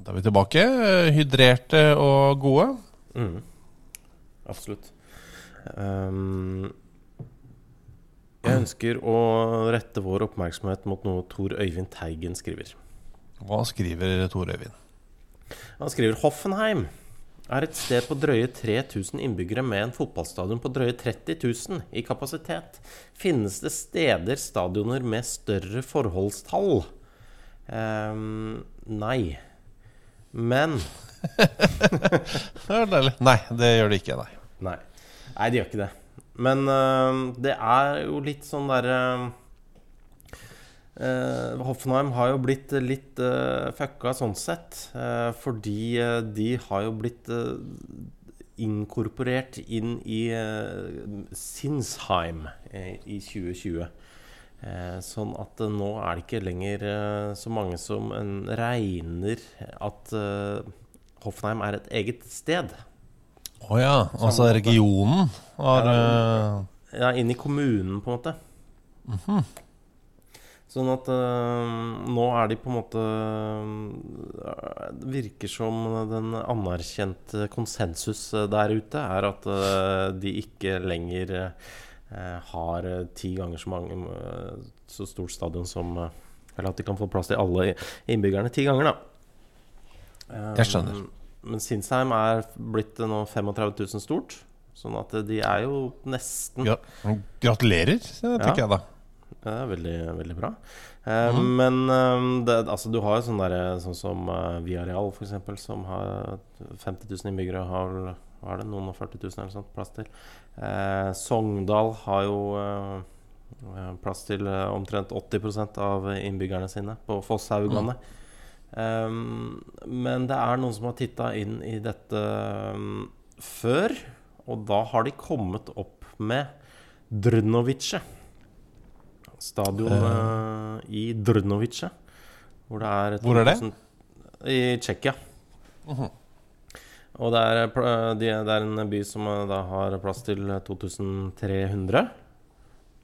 Da er vi tilbake. Hydrerte og gode. Mm. Absolutt. Um, jeg ønsker å rette vår oppmerksomhet mot noe Tor Øyvind Teigen skriver. Hva skriver Tor Øyvind? Han skriver Hoffenheim er et sted på drøye 3000 innbyggere med en fotballstadion på drøye 30 000 i kapasitet. Finnes det steder, stadioner med større forholdstall? Um, nei. Men Det er deilig. Nei, det gjør det ikke. Nei. Nei. Nei, de gjør ikke det. Men øhm, det er jo litt sånn derre øh, Hoffenheim har jo blitt litt uh, fucka sånn sett. øh, fordi øh, de har jo blitt øh, inkorporert inn i Sinsheim i 2020. Eh, sånn at eh, nå er det ikke lenger eh, så mange som en regner at Hoffenheim er et eget sted. Å ja. Altså regionen har Ja, inn i kommunen, på en måte. mhm. Sånn at nå er de på en måte Det virker som den anerkjente konsensus der ute er at de ikke lenger har øh, ti ganger så mange øh, så stort stadion som Eller at de kan få plass til alle innbyggerne ti ganger, da. Jeg skjønner. Men Sinsheim er blitt nå 35 000 stort. Sånn at de er jo nesten ja, Gratulerer, tenker Ja. jeg da. det er veldig, veldig bra. Eh, Mhm. Men eh, det, altså, du har jo sånn der, sånn som uh, Viareal, f.eks., som har 50 000 innbyggere, har er det, noen og 40 000 eller sånt plass til. Eh, Sogndal har jo eh, eh, plass til eh, omtrent 80% av innbyggerne sine på Fosshaugane. Um, men det er noen som har titta inn i dette um, før, og da har de kommet opp med Drnovice. Stadionet uh. i Drnovice. Hvor det er Hvor er det? I Tsjekkia. Mhm. Og det er, det er en by som eh, da har plass til 2300.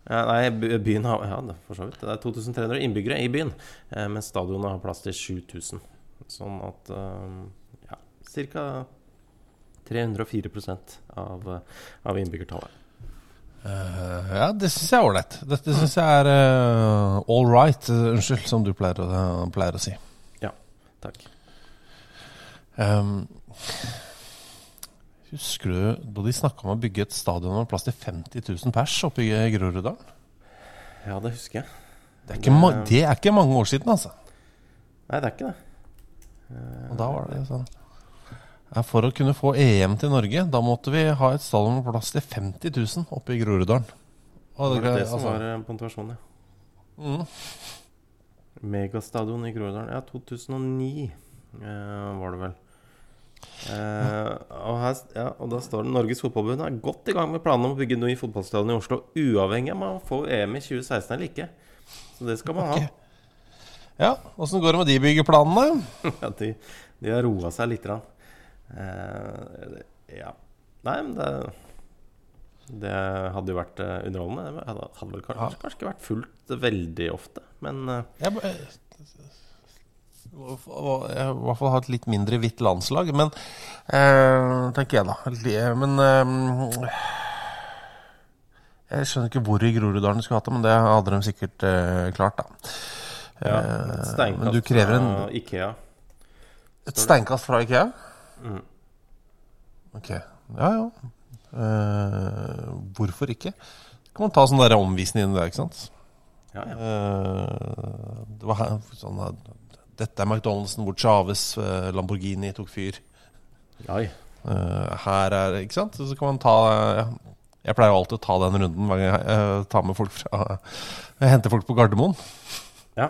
Ja, nei, byen har Ja, for så vidt. Det er 2300 innbyggere i byen. Eh, mens stadionet har plass til 7000. Sånn at eh, ja, ca. 304% av, eh, av innbyggertallet. Uh, ja, det syns jeg er ålreit. Dette syns jeg er uh, all right. uh, unnskyld, som du pleier å, pleier å si. Ja, takk. Um, husker du da de snakka om å bygge et stadion med plass til 50 000 pers oppe i Groruddalen? Ja, det husker jeg. Det er, ikke ma det er ikke mange år siden, altså. Nei, det er ikke det. Og da var det sånn For å kunne få EM til Norge, da måtte vi ha et stadion med plass til 50 000 oppe i Groruddalen. Og Det var det som altså- var eh, motivasjonen, ja. Mm. Megastadion i Groruddalen. Ja, 2009 eh, var det vel. Eh, og, her, ja, og da står det Norges Fotballforbund er godt i gang med planene om å bygge ny fotballstadion i Oslo, uavhengig av om man får EM i 2016 eller ikke. Så det skal man ha. Ja, Åssen går det med de byggeplanene? ja, de, de har roa seg lite grann. Eh, ja. Nei, men det Det hadde jo vært eh, underholdende. Det hadde, hadde vel kanskje, Ja. kanskje ikke vært fullt veldig ofte, men uh, jeg, i hvert fall ha et litt mindre hvitt landslag, men eh, tenker jeg, da. Men eh, Jeg skjønner ikke hvor i Groruddalen de skulle hatt det, men det hadde de sikkert eh, klart, da. ja, Eh, et steinkast men du krever en, fra Ikea. et steinkast fra Ikea? Mm. Ok. Ja, ja. Eh, hvorfor ikke? Kan man ta sånn der omvisning der, ikke sant? Ja, ja. Eh, det var her, sånn at Dette er McDonald'sen hvor Chaves eh, Lamborghini tok fyr. Oi. Eh, her er Ikke sant? Så kan man ta ja. Jeg pleier jo alltid å ta den runden hver gang jeg eh, tar med folk fra Jeg henter folk på Gardermoen. Ja.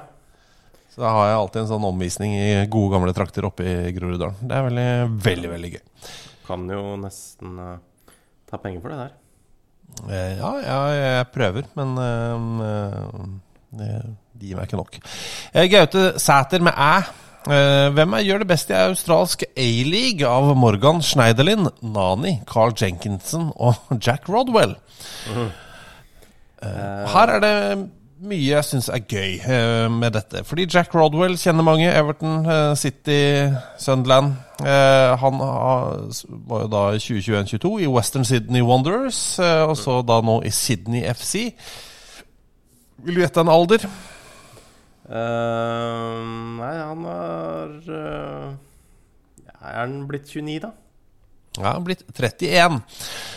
Så da har jeg alltid en sånn omvisning i gode, gamle trakter oppe i Groruddalen. Det er veldig, veldig, veldig gøy. Kan jo nesten ta penger for det der. Ja, ja, jeg prøver, men eh, eh, de meg ikke nok. Eh, Gaute Sæter med æ. Eh, Hvem er, gjør det best i australsk A-league av Morgan Schneiderlin, Nani, Carl Jenkinson og Jack Rodwell? Mm. Her er det mye jeg syns er gøy med dette. Fordi Jack Rodwell kjenner mange. Everton, City, Sunderland. Han var jo da i 2021-2022 i Western Sydney Wanderers, og så da nå i Sydney FC. Vil du gjette en alder? Eh, nei, han er uh, Er han blitt 29, da? Ja, han er blitt 31.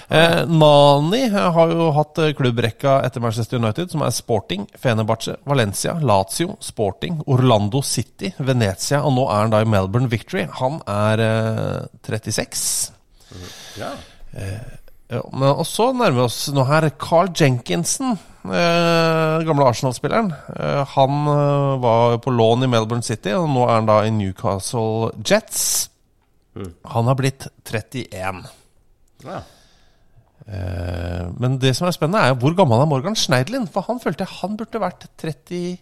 Eh, Nani har jo hatt eh, klubbrekka etter Manchester United, som er Sporting, Fenebache, Valencia, Lazio, Sporting, Orlando City, Venezia, og nå er han da i Melbourne Victory. Han er eh, 36. Ja. Ja, men, og så nærmer vi oss nå her Carl Jenkinson, eh, gamle Arsenal-spilleren. Eh, han eh, var på lån i Melbourne City, og nå er han da i Newcastle Jets. Han har blitt 31. ja. Eh, men det som er spennende, er hvor gammel er Morgan Schneidlin? For han følte jeg han burde vært 39.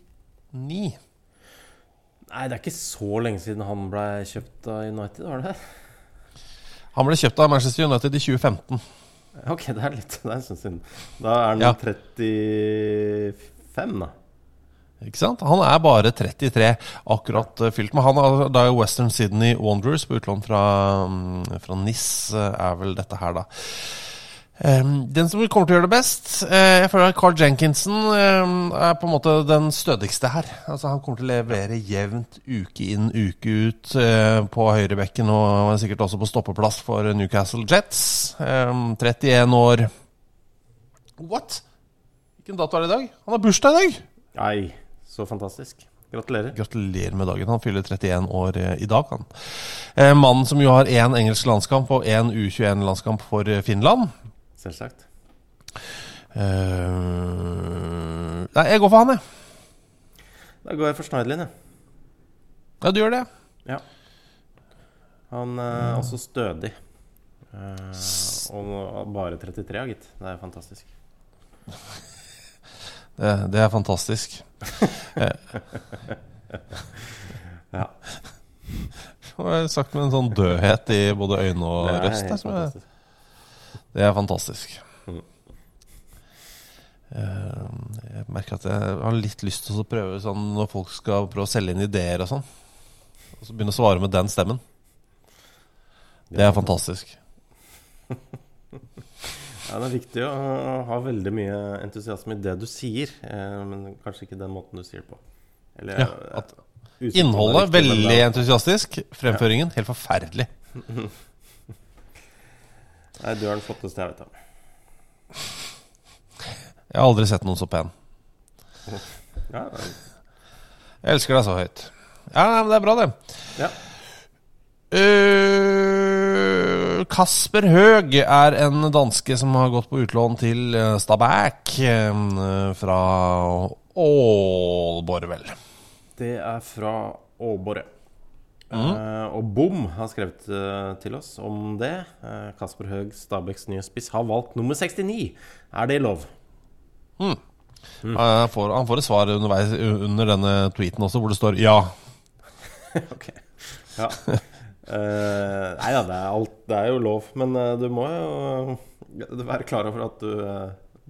Nei, det er ikke så lenge siden han ble kjøpt av United, var det? Han ble kjøpt av Manchester United i 2015. Ok, det er litt Det er en stund siden. Da er han Ja. 35, da. Ikke sant? Han er bare 33, akkurat eh, fylt. Men han er da i Western Sydney Wanderers på utlån fra, mm, fra NIS, eh, er vel dette her, da. Ehm, den som kommer til å gjøre det best eh, Jeg føler at Carl Jenkinson ehm, er på en måte den stødigste her. Altså Han kommer til å levere jevnt uke inn, uke ut eh, på høyrebekken og er sikkert også på stoppeplass for Newcastle Jets. Ehm, 31 år What? Hvilken dato er det i dag? Han har bursdag i dag! Nei, så fantastisk. Gratulerer. Gratulerer med dagen. Han fyller 31 år eh, i dag, han. Eh, mannen som jo har én engelsk landskamp og én U21-landskamp for Finland. Selvsagt. Uh, nei, jeg går for han, jeg. Da går jeg for Schneidlin, jeg. Ja, du gjør det? Ja. Han er også stødig. Uh, og bare 33, ja, gitt. Det er fantastisk. Det, det er fantastisk. Ja. Det var sagt med en sånn dødhet i både øyne og Det er røst. helt fantastisk. Det er fantastisk. Mm. Eh, Jeg merker at jeg har litt lyst til å prøve sånn når folk skal prøve å selge inn ideer og sånn. Og så begynne å svare med den stemmen. Det er fantastisk. Ja, det er viktig å ha veldig mye entusiasme i det du sier, eh, men kanskje ikke den måten du sier det på. Eller, Ja, eh, at usikker på om det er riktig, veldig entusiastisk. Fremføringen helt forferdelig. Nei, du er den flotteste jeg vet om. Jeg har aldri sett noen så pen. Ja, Jeg elsker deg så høyt. Ja, nei, men det er bra, det. ja. Uh, Kasper Høeg er en danske som har gått på utlån til eh, Stabæk eh, fra Ålborg, vel. Det er fra Aalborg. Eh, og Bom har skrevet uh, til oss om det. Uh, Kasper Høeg, Stabæks nye spiss, har valgt nummer 69. Er det lov? Mm. Han, får, han får et svar underveis under denne tweeten også, hvor det står ja. ok. Ja. Eh, nei da, det er, alt, det er jo lov. Men du må jo være klar over at du,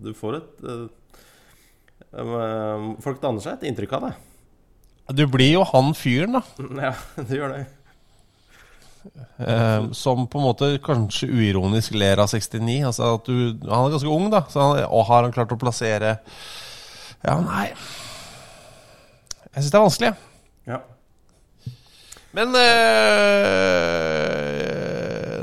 du får et Folk danner seg et inntrykk av det. Du blir jo han fyren, da. Ja, det gjør det. Eh, som på en måte kanskje uironisk ler av 69. Altså at du, Han er ganske ung, da. Så han, og har han klart å plassere Ja, nei Jeg syns det er vanskelig. Ja. Men eh,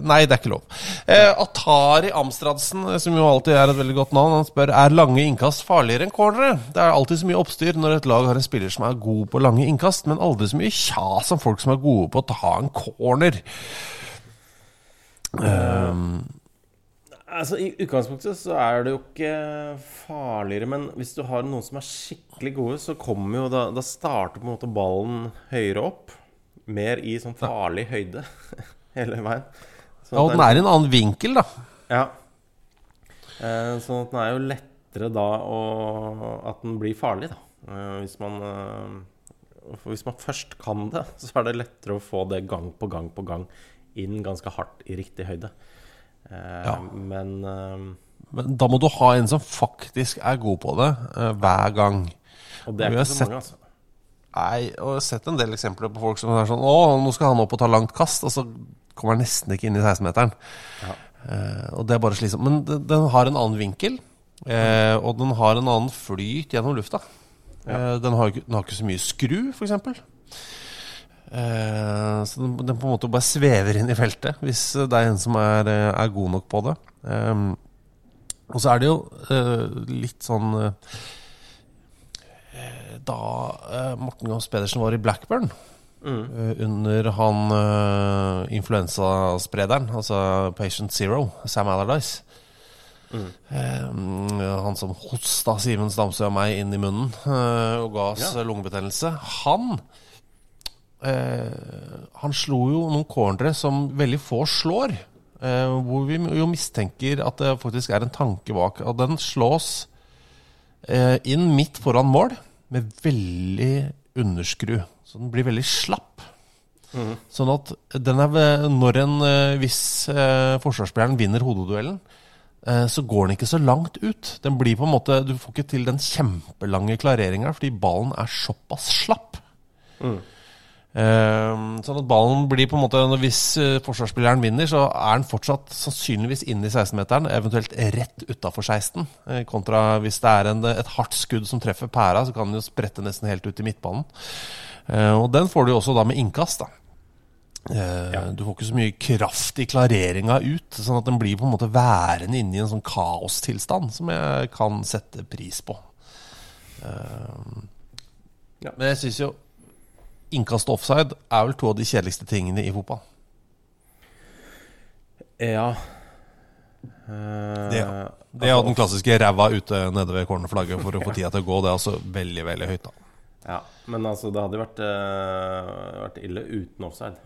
Nei, det er ikke lov. Eh, Atari Amstradsen, som jo alltid er et veldig godt navn, han spør er lange innkast farligere enn cornere. Det er alltid så mye oppstyr når et lag har en spiller som er god på lange innkast, men aldri så mye kjas om folk som er gode på å ta en corner. Um, Altså I utgangspunktet så er det jo ikke farligere, men hvis du har noen som er skikkelig gode, så kommer jo da Da starter på en måte ballen høyere opp. Mer i sånn farlig høyde hele veien. Sånn ja, og den er i en annen vinkel, da. Ja. Eh, sånn at den er jo lettere da å At den blir farlig, da. Eh, hvis man eh, hvis man først kan det, så er det lettere å få det gang på gang på gang inn ganske hardt i riktig høyde. Eh, Ja. Men eh, Men da må du ha en som faktisk er god på det eh, hver gang. Og det er ikke så sett- mange, altså. Nei, og jeg har sett en del eksempler på folk som er sånn Å, nå skal han opp og ta langt kast, og så kommer nesten ikke inn i 16-meteren. Eh, og det er bare slitsomt. Men den, den har en annen vinkel, eh, og den har en annen flyt gjennom lufta. Eh, den, har, den har ikke så mye skru, f.eks. Eh, så den, den på en måte bare svever inn i feltet, hvis det er en som er, eh, er god nok på det. Eh, og så er det jo eh, litt sånn eh, da eh, Morten Gahns Pedersen var i Blackburn eh, under han uh, influensasprederen, altså Patient Zero, Sam Allardyce. Eh, han som hosta Simen Stamsø og meg inn i munnen uh, og ga oss Ja. lungebetennelse. Han uh, Han slo jo noen cornere som veldig få slår. eh, hvor vi jo mistenker at det faktisk er en tanke bak. Og den slås eh, inn midt foran mål med veldig underskru. Så den blir veldig slapp. Sånn at er, når en viss hvis eh, forsvarsspilleren vinner hodeduellen, eh, så går den ikke så langt ut. Den blir på en måte, Du får ikke til den kjempelange klareringa fordi ballen er såpass slapp. Eh, sånn at ballen blir på en måte Hvis eh, forsvarsspilleren vinner, så er den fortsatt sannsynligvis inne i 16-meteren, eventuelt rett utafor 16. eh, kontra hvis det er en, et hardt skudd som treffer pæra, så kan den jo sprette nesten helt ut i midtbanen. Eh, og den får du jo også da med innkast. da ja. Du får ikke så mye kraft i klareringa ut, sånn at den blir på en måte værende inni en sånn kaostilstand, som jeg kan sette pris på. Eh, Ja. Men jeg syns jo innkast og offside er vel to av de kjedeligste tingene i fotball. Ja. Eh, Det, det er den klassiske ræva ute nede ved cornerflagget for å få tida til å gå. Det er altså veldig, veldig høyt, da. Ja, men altså, det hadde vært, uh, vært ille uten offside.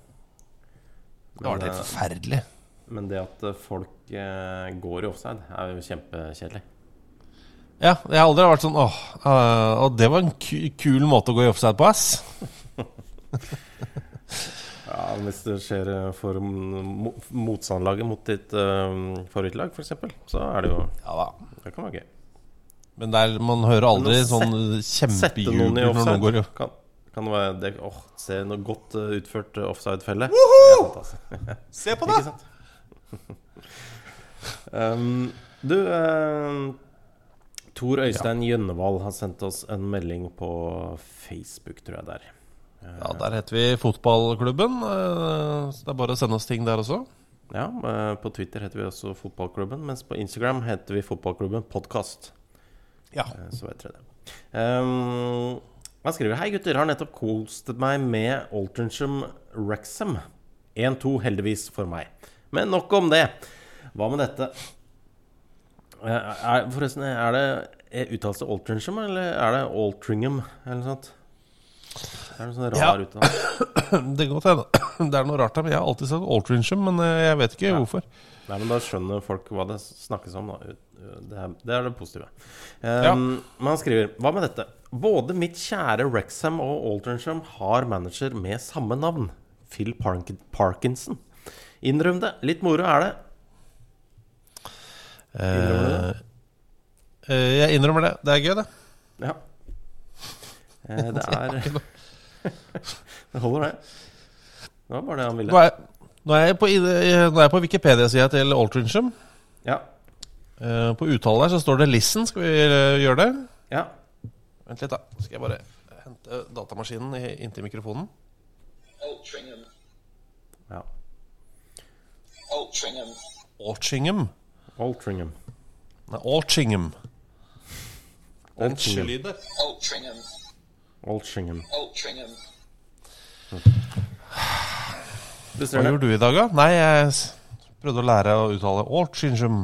Det var helt eh, forferdelig. Men det at eh, folk uh, går i offside, er jo kjempekjedelig. Ja, jeg har aldri vært sånn åh, uh, Og det var en ku kul måte å gå i offside på, ass. Ja, Hvis det skjer for mo motstandslaget mot ditt uh, favorittlag, f.eks., så er det jo Ja da. Det kan være gøy. Men der, man hører aldri sånn kjempejubel når noen går i kan, kan det være det, Åh, se noe godt eh, utført uh, offside-felle. Det. Se på sant? um, du eh, Tor Øystein Gjønnevold har sendt oss en melding på Facebook, tror jeg det er. Ja, der heter vi Fotballklubben. øh, Så det er bare å sende oss ting der også. Ja, eh, På Twitter heter vi også Fotballklubben, mens på Instagram heter vi Fotballklubben Podkast. Ja. Så vet dere det. Um, han skriver Hei gutter, har nettopp kost meg med Altrincham Rexham. 1-2 heldigvis for meg. Men nok om det. Hva med dette? Eh, Er, forresten, er det er uttales det Altrincham, eller er det Altringham, eller noe sånt? Det er noe sånn Ja. rar utdanning. Det kan godt hende. Det er noe rart der. men Jeg har alltid sagt Altrincham, men eh, jeg vet ikke hvorfor. Nei, men Da skjønner folk hva det snakkes om. da Det er det, er det positive. Um, Men han skriver Hva med dette? Både mitt kjære Rexham og Alternsham har manager med samme navn. Phil Park Parkinson. Innrøm det. Litt moro er det. Innrømmer du det? Eh, jeg innrømmer det. Det er gøy, det. Ja. Uh, det er Det holder, det. Det var bare det han Nå Hva er, nå er jeg på, ide- nå er jeg på Wikipedia-sida til Altrincham. Ja. Eh, På uttale der så står det 'listen'. Skal vi eh, gjøre det? ja. Vent litt, da. Skal jeg bare hente datamaskinen inntil mikrofonen. Altrincham. ja. Altrincham. Altrincham. Altrincham. Nei, Altrincham. Altringham er Altrincham. lyd. Altrincham. Altrincham. Altrincham. Hva gjorde du i dag, da? Nei, jeg prøvde å lære å uttale Altrincham.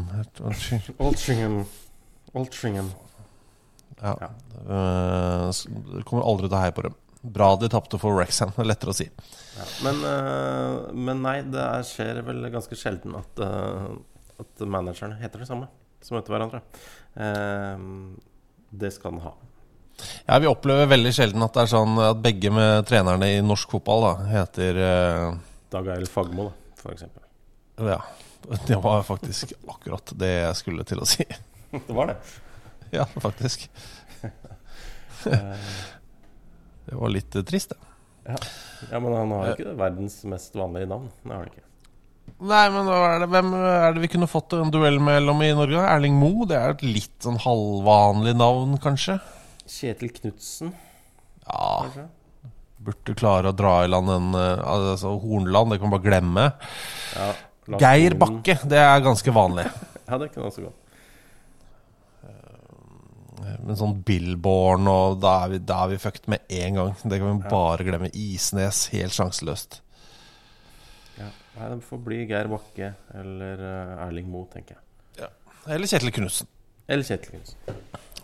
Altrincham. Altrincham. Ja. Eh, s- det kommer aldri til å heie på dem. Bra de tapte for Rexham. Det er lettere å si. Ja. Men, eh, men nei, det er, skjer vel ganske sjelden at, uh, at managerne heter det samme som heter hverandre. Eh, det skal den ha. Ja, Vi opplever veldig sjelden at det er sånn at begge med trenerne i norsk fotball da heter eh, Dag Eilif Fagmo, eksempel. Ja. Det var faktisk akkurat det jeg skulle til å si. Det var det. Ja, faktisk. Det var litt eh, trist, det. Ja. ja, men han har jo ikke verdens mest vanlige navn. Det har han ikke. Nei, men er det, hvem er det vi kunne fått en duell mellom i Norge? Erling Moe? Det er et litt sånn halvvanlig navn, kanskje? Kjetil Knutsen, Ja, kanskje? Burde klare å dra i land en eh, altså Hornland, det kan man bare glemme. Ja, Geir Bakke, det er ganske vanlig. Ja, det kunne også gått. Men sånn Billborn og da er, vi, da er vi fucked med en gang. Det kan vi bare glemme. Isnes, helt sjanseløst. Ja. Nei, det får bli Geir Bakke eller eh, Erling Moe, tenker jeg. Eller Kjetil Knutsen. Eller Kjetil Knutsen.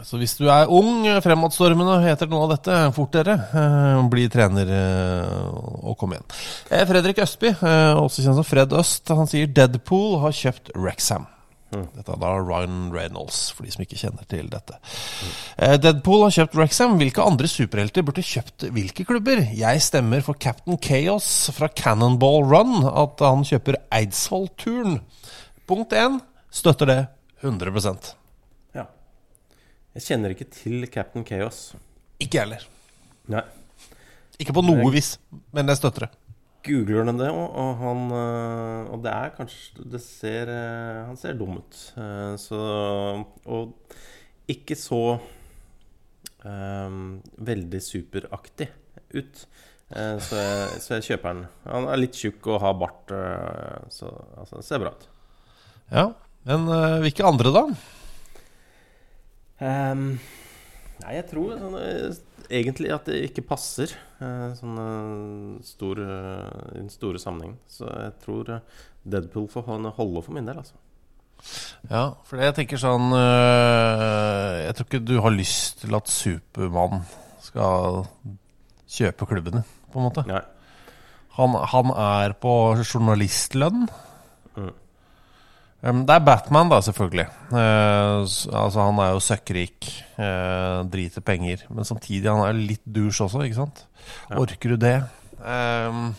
Så hvis du er ung, fremadstormende heter noe av dette, fort dere. eh, Bli trener eh, og kom igjen. Eh, Fredrik Østby, også kjent som Fred Øst, han sier Deadpool har kjøpt Rexham. Dette er da Ryan Reynolds, for de som ikke kjenner til dette. Deadpool har kjøpt Rexham. Hvilke andre superhelter burde kjøpt hvilke klubber? Jeg stemmer for Captain Chaos fra Cannonball Run, at han kjøper Eidsvoll-turen. Punkt 1. Støtter det 100 Ja. Jeg kjenner ikke til Captain Chaos. Ikke jeg heller. Nei. Ikke på noe vis, men jeg støtter det. Googler han det, og, og han øh, Og det er kanskje Det ser øh, Han ser dum ut. Eh, Så Og ikke så um, veldig superaktig ut. Eh, Så jeg, så jeg kjøper den. Han er litt tjukk og har bart, så altså, det ser bra ut. Ja, Men eh, hvilke andre, da? Ehm, nei, jeg tror sånn, eh, egentlig at det ikke passer eh, sånn eh, stor, i den store sammenhengen. Så jeg tror Deadpool får holde for min del, altså. Ja, for jeg tenker sånn eh, Jeg tror ikke du har lyst til at Supermann skal kjøpe klubben din, på en måte. Nei. Han, han er på journalistlønn. Mm. Det er Batman, da, selvfølgelig. Eh, altså, han er jo søkkrik, uh, driter penger. Men samtidig, han er litt douche også, ikke sant? Ja. Orker du det? Um,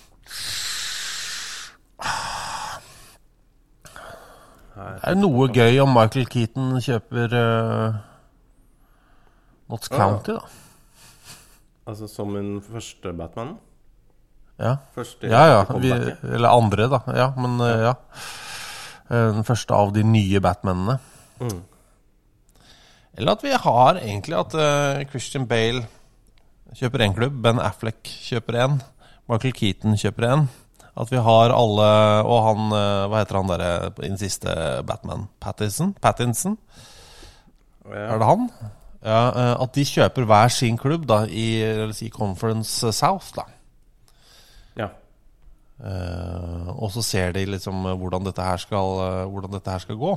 det er noe gøy om Michael Keaton kjøper uh, Notts County, da? Altså som min første Batman? Ja, Første ja. ja vi, eller andre, da. Ja, men eh, ja. Eh, Den første av de nye Batmanene. Mm. Eller at vi har egentlig at uh, Christian Bale kjøper én klubb, Ben Affleck kjøper én, Michael Keaton kjøper én. At vi har alle Og han eh, Hva heter han derre i den siste Batman? Pattinson? Pattinson? Ja. Er det han? Ja, At de kjøper hver sin klubb da i eller si Conference South, da. Ja. Eh, og så ser de liksom eh, hvordan dette her skal, eh, hvordan dette her skal gå.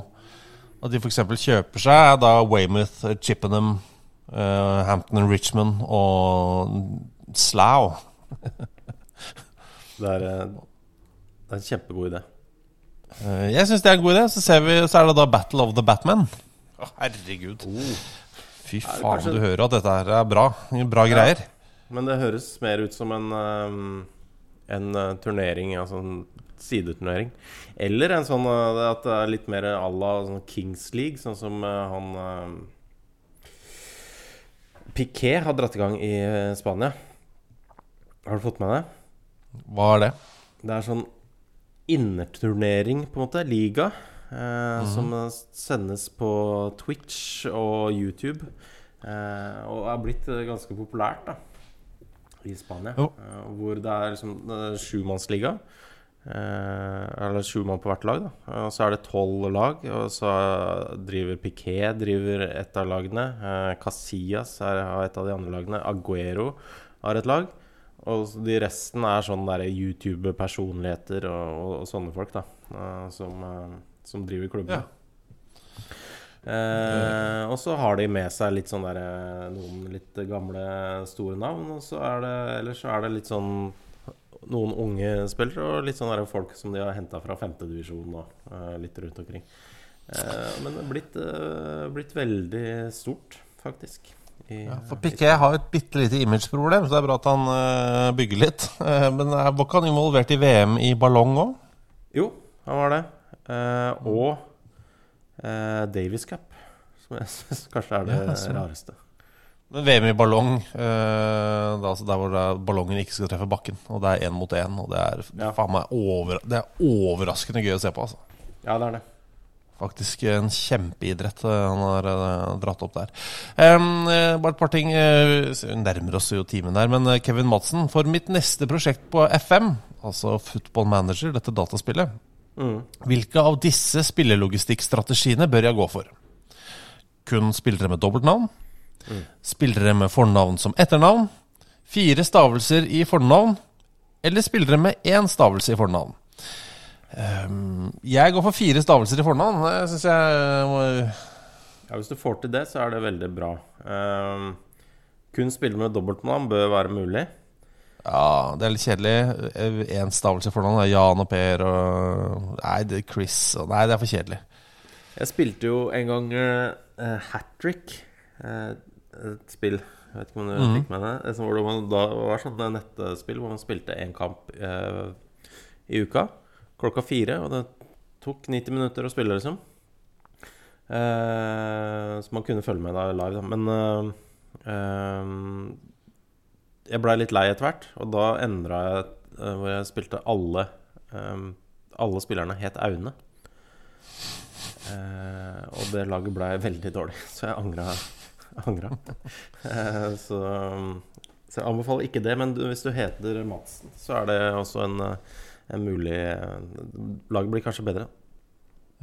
At de f.eks. kjøper seg da Weymouth, Chippenham Eh, Hampton Richmond og Slough. Det er, det er en kjempegod idé. Eh, jeg syns det er en god idé. Så, ser vi, så er det da Battle of the Batman. Å, herregud. Fy Er faen, kanskje- du hører at dette her er bra. Bra greier. Men det høres mer ut som en, eh, en uh, turnering, altså en sideturnering. Eller en sånn uh, at det er litt mer à la sånn Kings League, sånn som uh, han Piquet har dratt i gang i Spania. Har du fått med deg? Hva er det? Det er sånn innerturnering, på en måte. Liga. Mm. Som sendes på Twitch og YouTube. Og er blitt ganske populært da i Spania. Jo. Eh, hvor det er liksom eh, sjumannsliga. Eh, eller sju mann på hvert lag. da Og så er det tolv lag. Og så driver Piquet driver et av lagene. Eh, Casillas er, har et av de andre lagene. Aguero har et lag. Og de resten er sånn der YouTube-personligheter og, og, og sånne folk, da. eh, som, eh, som driver klubben. Eh, og så har de med seg litt sånn der, eh, noen litt gamle, store navn. Og så er det, ellers så er det litt sånn noen unge spillere og litt sånn der folk som de har henta fra femtedivisjon og eh, litt rundt omkring. Eh, men det er blitt, eh, blitt veldig stort, faktisk. I, Ja, for Piquet har et bitte lite imageproblem, så det er bra at han eh, bygger litt. Men var ikke han involvert i VM i ballong òg? Jo, han var det. Og eh, Davies Cup, som jeg syns kanskje er det Ja, så- rareste. Men VM i ballong, eh, da, altså der hvor det er ballongen ikke skal treffe bakken, og det er én mot én, og det er Ja. faen meg over, det er overraskende gøy å se på, altså. Ja, det er det. Faktisk en kjempeidrett eh, han har eh, dratt opp der. Eh, bare et par ting. vi nærmer oss jo timen der, men Kevin Madsen, for mitt neste prosjekt på FM, altså Football Manager, dette dataspillet, Mm. hvilke av disse spillelogistikkstrategiene bør jeg gå for? Kun spillere med dobbeltnavn? Spillere med fornavn som etternavn? Fire stavelser i fornavn? Eller spillere med én stavelse i fornavn? Ehm, jeg går for fire stavelser i fornavn. Det syns jeg må Ja, Hvis du får til det, så er det veldig bra. Eh, kun spille med dobbeltnavn bør være mulig. Ja, det er litt kjedelig. Én stavelse for noen. er Jan og Per og Nei, det er Chris og Nei, det er for kjedelig. Jeg spilte jo en gang uh, hat trick. Uh, et spill. Jeg vet ikke om du mm. fikk med det? Eh, det var, da var sånn et nettspill hvor man spilte én kamp uh, i uka. Klokka fire. Og det tok 90 minutter å spille, liksom. Uh, så man kunne følge med da live, da. Men eh, eh, jeg blei litt lei etter hvert, og da endra jeg eh, hvor jeg spilte alle eh, Alle spillerne het Aune. Eh, og det laget ble veldig dårlig, så jeg angra. så, så jeg anbefaler ikke det. Men hvis du heter Madsen, så er det også en, en mulig Laget blir kanskje bedre.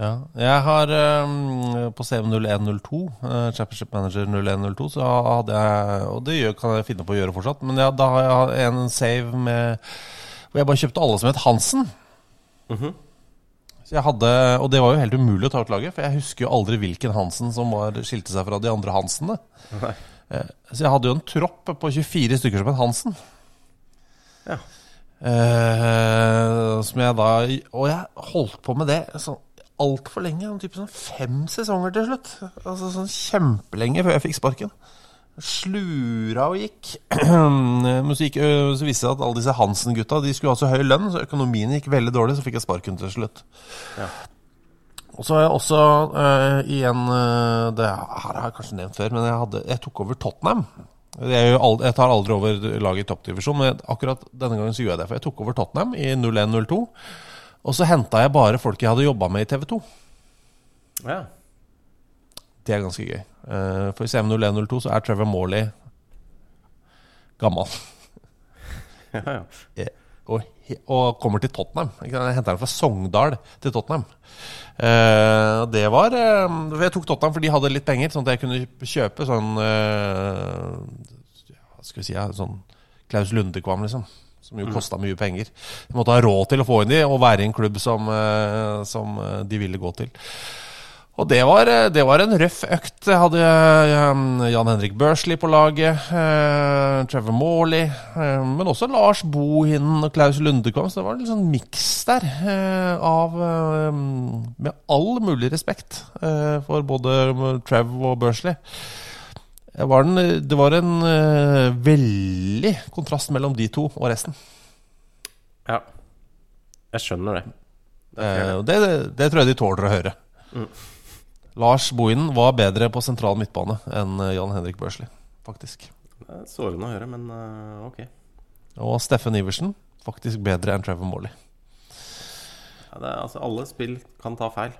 Ja. Jeg har um, på CV0102, uh, Championship Manager 0102, så hadde jeg Og det gjør, kan jeg finne på å gjøre fortsatt, men ja, da har jeg en save med Hvor jeg bare kjøpte alle som het Hansen. Mhm. Så jeg hadde, Og det var jo helt umulig å ta ut laget, for jeg husker jo aldri hvilken Hansen som var, skilte seg fra de andre Hansene. Nei. Eh, Så jeg hadde jo en tropp på 24 stykker som het Hansen. Ja. Uh, som jeg da Og jeg holdt på med det sånn altfor lenge. en Type sånn fem sesonger til slutt. Altså sånn kjempelenge før jeg fikk sparken. Slura og gikk. Men så, gikk, så viste det seg at alle disse Hansen-gutta De skulle ha så høy lønn, så økonomien gikk veldig dårlig. Så fikk jeg sparken til slutt. Ja. Og så har jeg også uh, igjen uh, Det her har jeg kanskje nevnt før, men jeg, hadde, jeg tok over Tottenham. Jeg, er jo aldri, jeg tar aldri over laget i toppdivisjon, men akkurat denne gangen så gjorde jeg det. For jeg tok over Tottenham i 01-02. Og så henta jeg bare folk jeg hadde jobba med i TV 2. Ja. Det er ganske gøy. Eh, For i CM01-02 så er Trevor Morley gammel. ja, ja. Eh, Og, og kommer til Tottenham. Jeg henter han fra Sogndal til Tottenham. Eh, det var eh, Jeg tok Tottenham for de hadde litt penger, sånn at jeg kunne kjøpe sånn eh, Hva skal vi si ja, Sånn Klaus Lundekvam, liksom. Som jo kosta mye penger. De måtte ha råd til å få inn de og være i en klubb som, eh, som eh, de ville gå til. Og det var, eh, det var en røff økt. Jeg hadde Jan Henrik Børsli på laget. Trevor Morley. men også Lars Bohinen og Klaus Lundekvam. Så det var en sånn miks der av Med all mulig respekt for både Trev og Børsli. Var en, det var en uh, veldig kontrast mellom de to og resten. Ja. Jeg skjønner det. Og det, det tror jeg de tåler å høre. Mm. Lars Bohinen var bedre på sentral midtbane enn eh, Jan Henrik Børsli, faktisk. Det er sårende å høre, men uh, ok. Og Steffen Iversen faktisk bedre enn Trevor Morley. Ja, det er, altså, alle spill kan ta feil.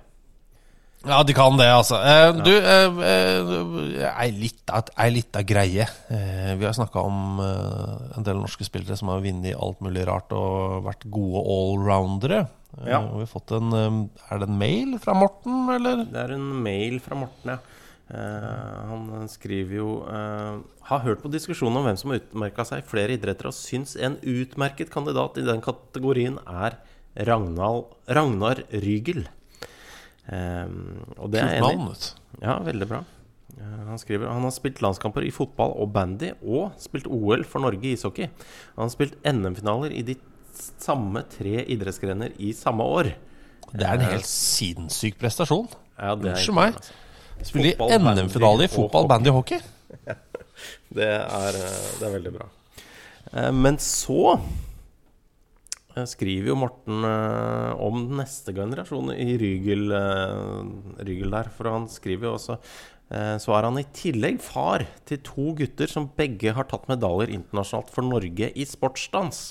Ja, de kan det, altså. Eh, du, eh, eh, ei ei lita greie. Eh, vi har snakka om eh, en del norske spillere som har vunnet alt mulig rart og vært gode allroundere. Eh, Ja. og vi har fått en eh, Er det en mail fra Morten, eller? Det er en mail fra Morten, ja. Eh, han skriver jo eh, Har hørt på diskusjonen om hvem som har utmerka seg i flere idretter, og syns en utmerket kandidat i den kategorien er Ragnar, Ragnar Rygel. Eh, og det er Kult enig navn, vet. Ja, veldig bra. Eh, Han skriver han har spilt landskamper i fotball og bandy, og spilt OL for Norge i ishockey. Han har spilt NM-finaler i de samme tre idrettsgrener i samme år. Det er en Eh, helt sinnssyk prestasjon. Ja, er Unnskyld meg. altså. Spiller i NM-finale i fotball, bandy og hockey. Det er, eh, det er veldig bra. Men så skriver jo Morten eh, om neste generasjon i Rygel, eh, Rygel der. For han skriver jo også eh, Så er han i tillegg far til to gutter som begge har tatt medaljer internasjonalt for Norge i sportsdans.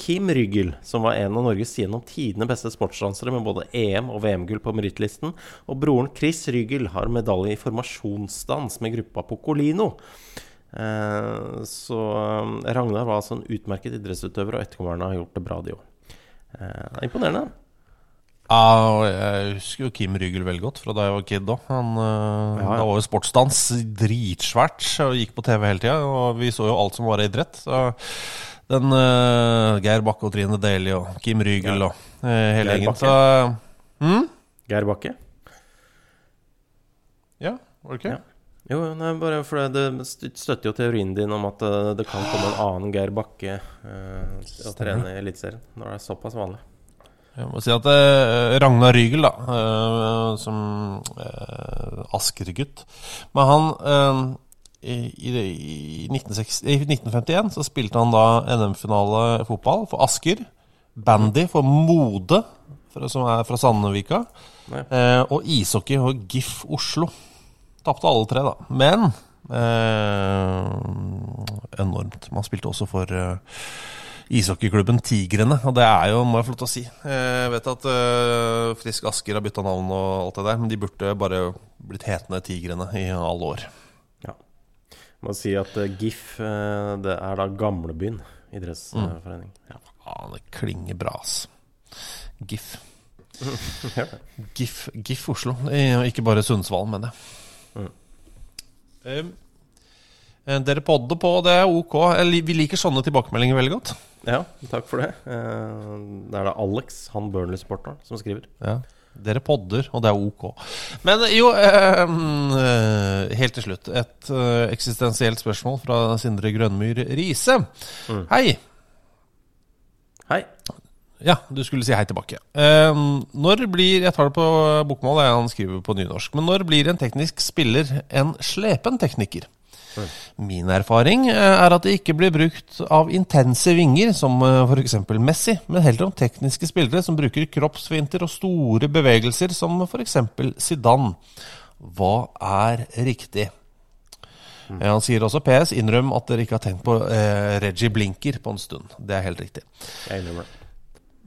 Kim Rygel, som var en av Norges gjennom tidene beste sportsdansere med både EM- og VM-gull på merittlisten, og broren Chris Rygel har medalje i formasjonsdans med gruppa Pocolino. Eh, så eh, Ragnar var altså en utmerket idrettsutøver, og etterkommerne har gjort det bra, de òg. Eh, det er imponerende. Ja, og jeg husker jo Kim Rygel veldig godt fra da jeg var kid òg. Han Ja, ja. Var jo sportsdans dritsvært og gikk på TV hele tida. Og vi så jo alt som var idrett. Så den uh, Geir Bakke og Trine Deli og Kim Rygel og uh, hele gjengen. Bakke. uh, hmm? Geir Bakke? Ja, var det ikke? Ja. Jo, nei, bare for det, støtter jo teorien din om at eh, det kan komme en annen Geir Bakke eh, å trene i Eliteserien. Når det er såpass vanlig. Jeg må si at eh, Ragnar Rygel, da, eh, som eh, Asker-gutt Men han eh, i, i, i, 1960, I 1951 så spilte han da NM-finale fotball for Asker. Bandy for Mode, for, som er fra Sandvika. Eh, og ishockey for GIF Oslo. Tapte alle tre, da. Men eh, enormt. Man spilte også for eh, ishockeyklubben Tigrene, og det er jo, må jeg få lov til å si. Jeg vet at eh, Frisk Asker har bytta navn og alt det der, men de burde bare blitt hetende Tigrene i alle år. Ja. Jeg må si at eh, GIF, eh, det er da Gamlebyen idrettsforening. Ja. Ja, det klinger bra, ass. GIF. GIF, GIF Oslo, eh, ikke bare Sundsvall, mener jeg. Mm. Eh, dere podder på, det er ok. Vi liker sånne tilbakemeldinger veldig godt. Ja, takk for det. Eh, Det er da Alex, han Burnley-supporteren, som skriver. Ja. Dere podder, og det er ok. Men jo, eh, eh, helt til slutt. Et eksistensielt spørsmål fra Sindre Grønmyr Riise. Mm. Hei. Ja, du skulle si hei tilbake. Eh, når blir Jeg tar det på bokmål, jeg, han skriver på nynorsk. Men når blir en teknisk spiller en slepen tekniker? Min erfaring eh, er at det ikke blir brukt av intense vinger, som f.eks. Messi, men heller om tekniske spillere som bruker kroppsfinter og store bevegelser, som f.eks. Zidane. Hva er riktig? Mm. Han sier også PS, innrøm at dere ikke har tenkt på eh, Reggie Blinker på en stund. Det er helt riktig. Jeg innrømmer det.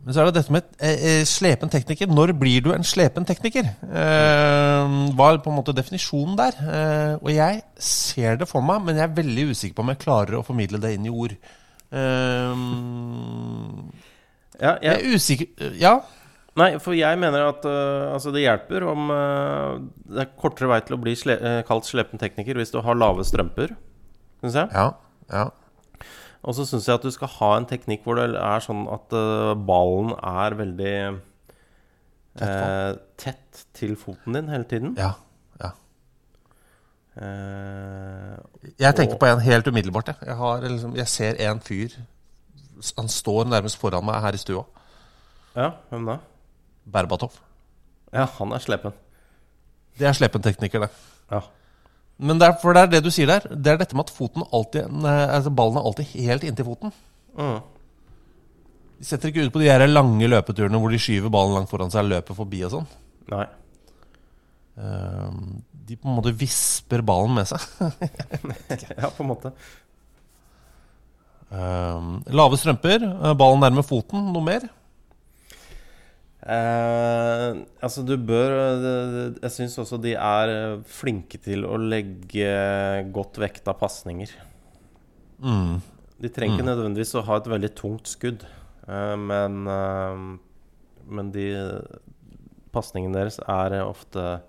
Men så er det dette med eh, eh, slepen tekniker. Når blir du en slepen tekniker? Eh, hva er på en måte definisjonen der? Eh, og jeg ser det for meg, men jeg er veldig usikker på om jeg klarer å formidle det inn i ord. Eh, Ja, jeg er usikker Ja? Nei, for jeg mener at uh, altså det hjelper om uh, det er kortere vei til å bli sle kalt slepen tekniker hvis du har lave strømper, syns jeg. Ja, ja. Og så syns jeg at du skal ha en teknikk hvor det er sånn at øh, ballen er veldig Eh, tett til foten din hele tiden. Ja. ja. Eh, Jeg tenker og- på en helt umiddelbart. Jeg, jeg, har, liksom, jeg ser en fyr Han står nærmest foran meg her i stua. Ja, hvem da? Berbatov. Ja, han er slepen. Det er sleppentekniker, det. Ja. Men det er, for det er det du sier der. Det er dette med at foten alltid, altså ballen er alltid helt inntil foten. Mm. De setter ikke ut på de her lange løpeturene hvor de skyver ballen langt foran seg og løper forbi og sånn. Nei. Ehm, De på en måte visper ballen med seg. ja, på en måte. Ehm, Lave strømper, eh, ballen nærmer foten, noe mer? Eh, altså, du bør eh, Jeg syns også de er eh, flinke til å legge godt vekta pasninger. Mm. De trenger ikke Mm. nødvendigvis å ha et veldig tungt skudd, eh, men eh, Men de pasningene deres er ofte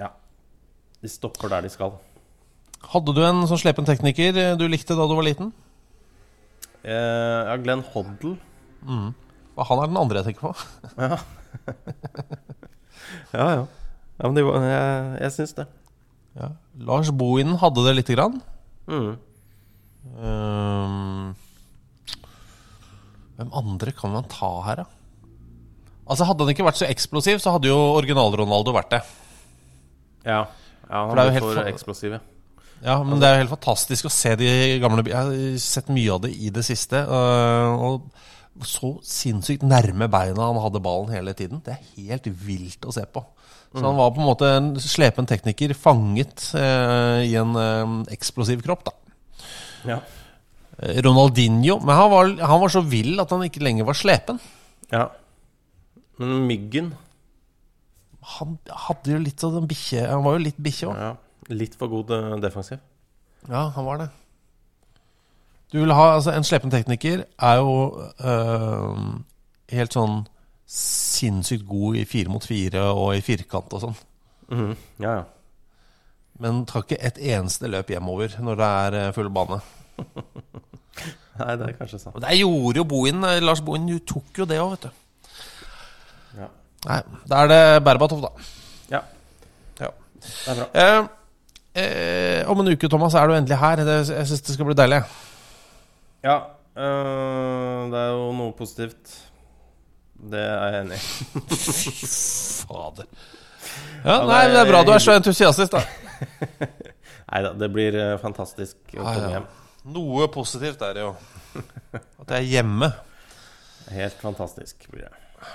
Ja. De stopper der de skal. Hadde du en sånn slepen tekniker du likte da du var liten? Eh, ja, Glenn Hoddle. Mm. Han er den andre jeg tenker på. Ja. ja, ja. ja men det, jeg, jeg syns det. Ja. Lars Bohinen hadde det lite grann. Mm. Um, hvem andre kan man ta her, da? Altså Hadde han ikke vært så eksplosiv, så hadde jo original-Ronaldo vært det. Ja. ja han det er jo for eksplosiv, ja. Ja, men det er jo helt fantastisk å se de gamle Jeg har sett mye av det i det siste. øh, og så sinnssykt nærme beina han hadde ballen hele tiden. Det er helt vilt å se på. Så Mm. han var på en måte en slepen tekniker fanget eh, i en eh, eksplosiv kropp, da. Ja. Eh, Ronaldinho Men han var, han var så vill at han ikke lenger var slepen. ja. Men Myggen Han hadde jo litt av den bikkje Han var jo litt bikkje òg. ja. Litt for god eh, defensiv. Ja, han var det. Du vil ha Altså, en slepen tekniker er jo øh, helt sånn sinnssykt god i fire mot fire og i firkant og sånn. Mhm. Ja, ja. Men tar ikke et eneste løp hjemover når det er øh, full bane. Nei, det er kanskje sant. Og det gjorde jo Bohin øh, Lars Bohin tok jo det òg, vet du. Ja. Nei, da er det Berbatov, da. ja. Ja. Det er bra. Eh, eh, om en uke, Thomas, er du endelig her. Det, jeg syns det skal bli deilig. Ja. øh, det er jo noe positivt. Det er jeg enig i. Fader. Ja, nei, det er bra du er så entusiastisk, da. Nei da, det blir eh, fantastisk å komme hjem. Noe positivt er det jo. At jeg er hjemme. Helt fantastisk blir det.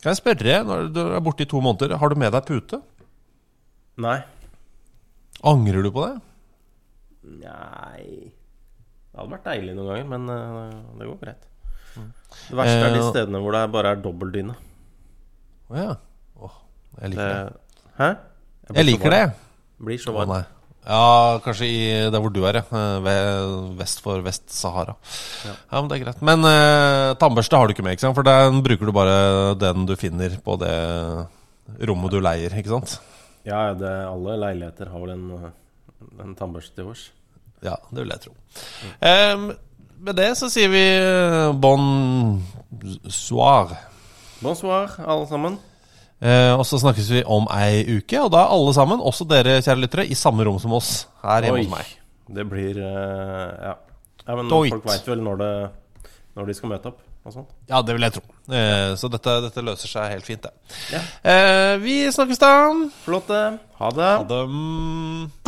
Kan jeg spørre, når du er borte i to måneder, har du med deg pute? Nei. Angrer du på det? Nei Det hadde vært deilig noen ganger, men uh, det går greit. Det verste er de Eh, stedene hvor det bare er dobbeltdyne. Å ja. Åh, jeg liker det. Hæ? Jeg, Jeg liker det. Blir så varm. Ja, kanskje i der hvor du er, ja. Eh, Vest for Vest-Sahara. Ja. men det er greit. Men eh, tannbørste har du ikke med, ikke sant? For den bruker du bare den du finner på det rommet du leier, ikke sant? Ja, det, alle leiligheter har vel en, en tannbørste til overs. Ja, det vil jeg tro. Eh, med det så sier vi eh, bon soir. Bonsoir, alle sammen. Uh, og så snakkes vi om ei uke, og da er alle sammen, også dere kjære lyttere, i samme rom som oss her hjemme Oi, hos meg. Det blir uh, Ja. ja men Doit. folk veit vel når, det, når de skal møte opp og sånt. Ja, det vil jeg tro. Uh, så dette, dette løser seg helt fint, det. Ja. Vi snakkes da. Flott, det. Ha det. Ha det.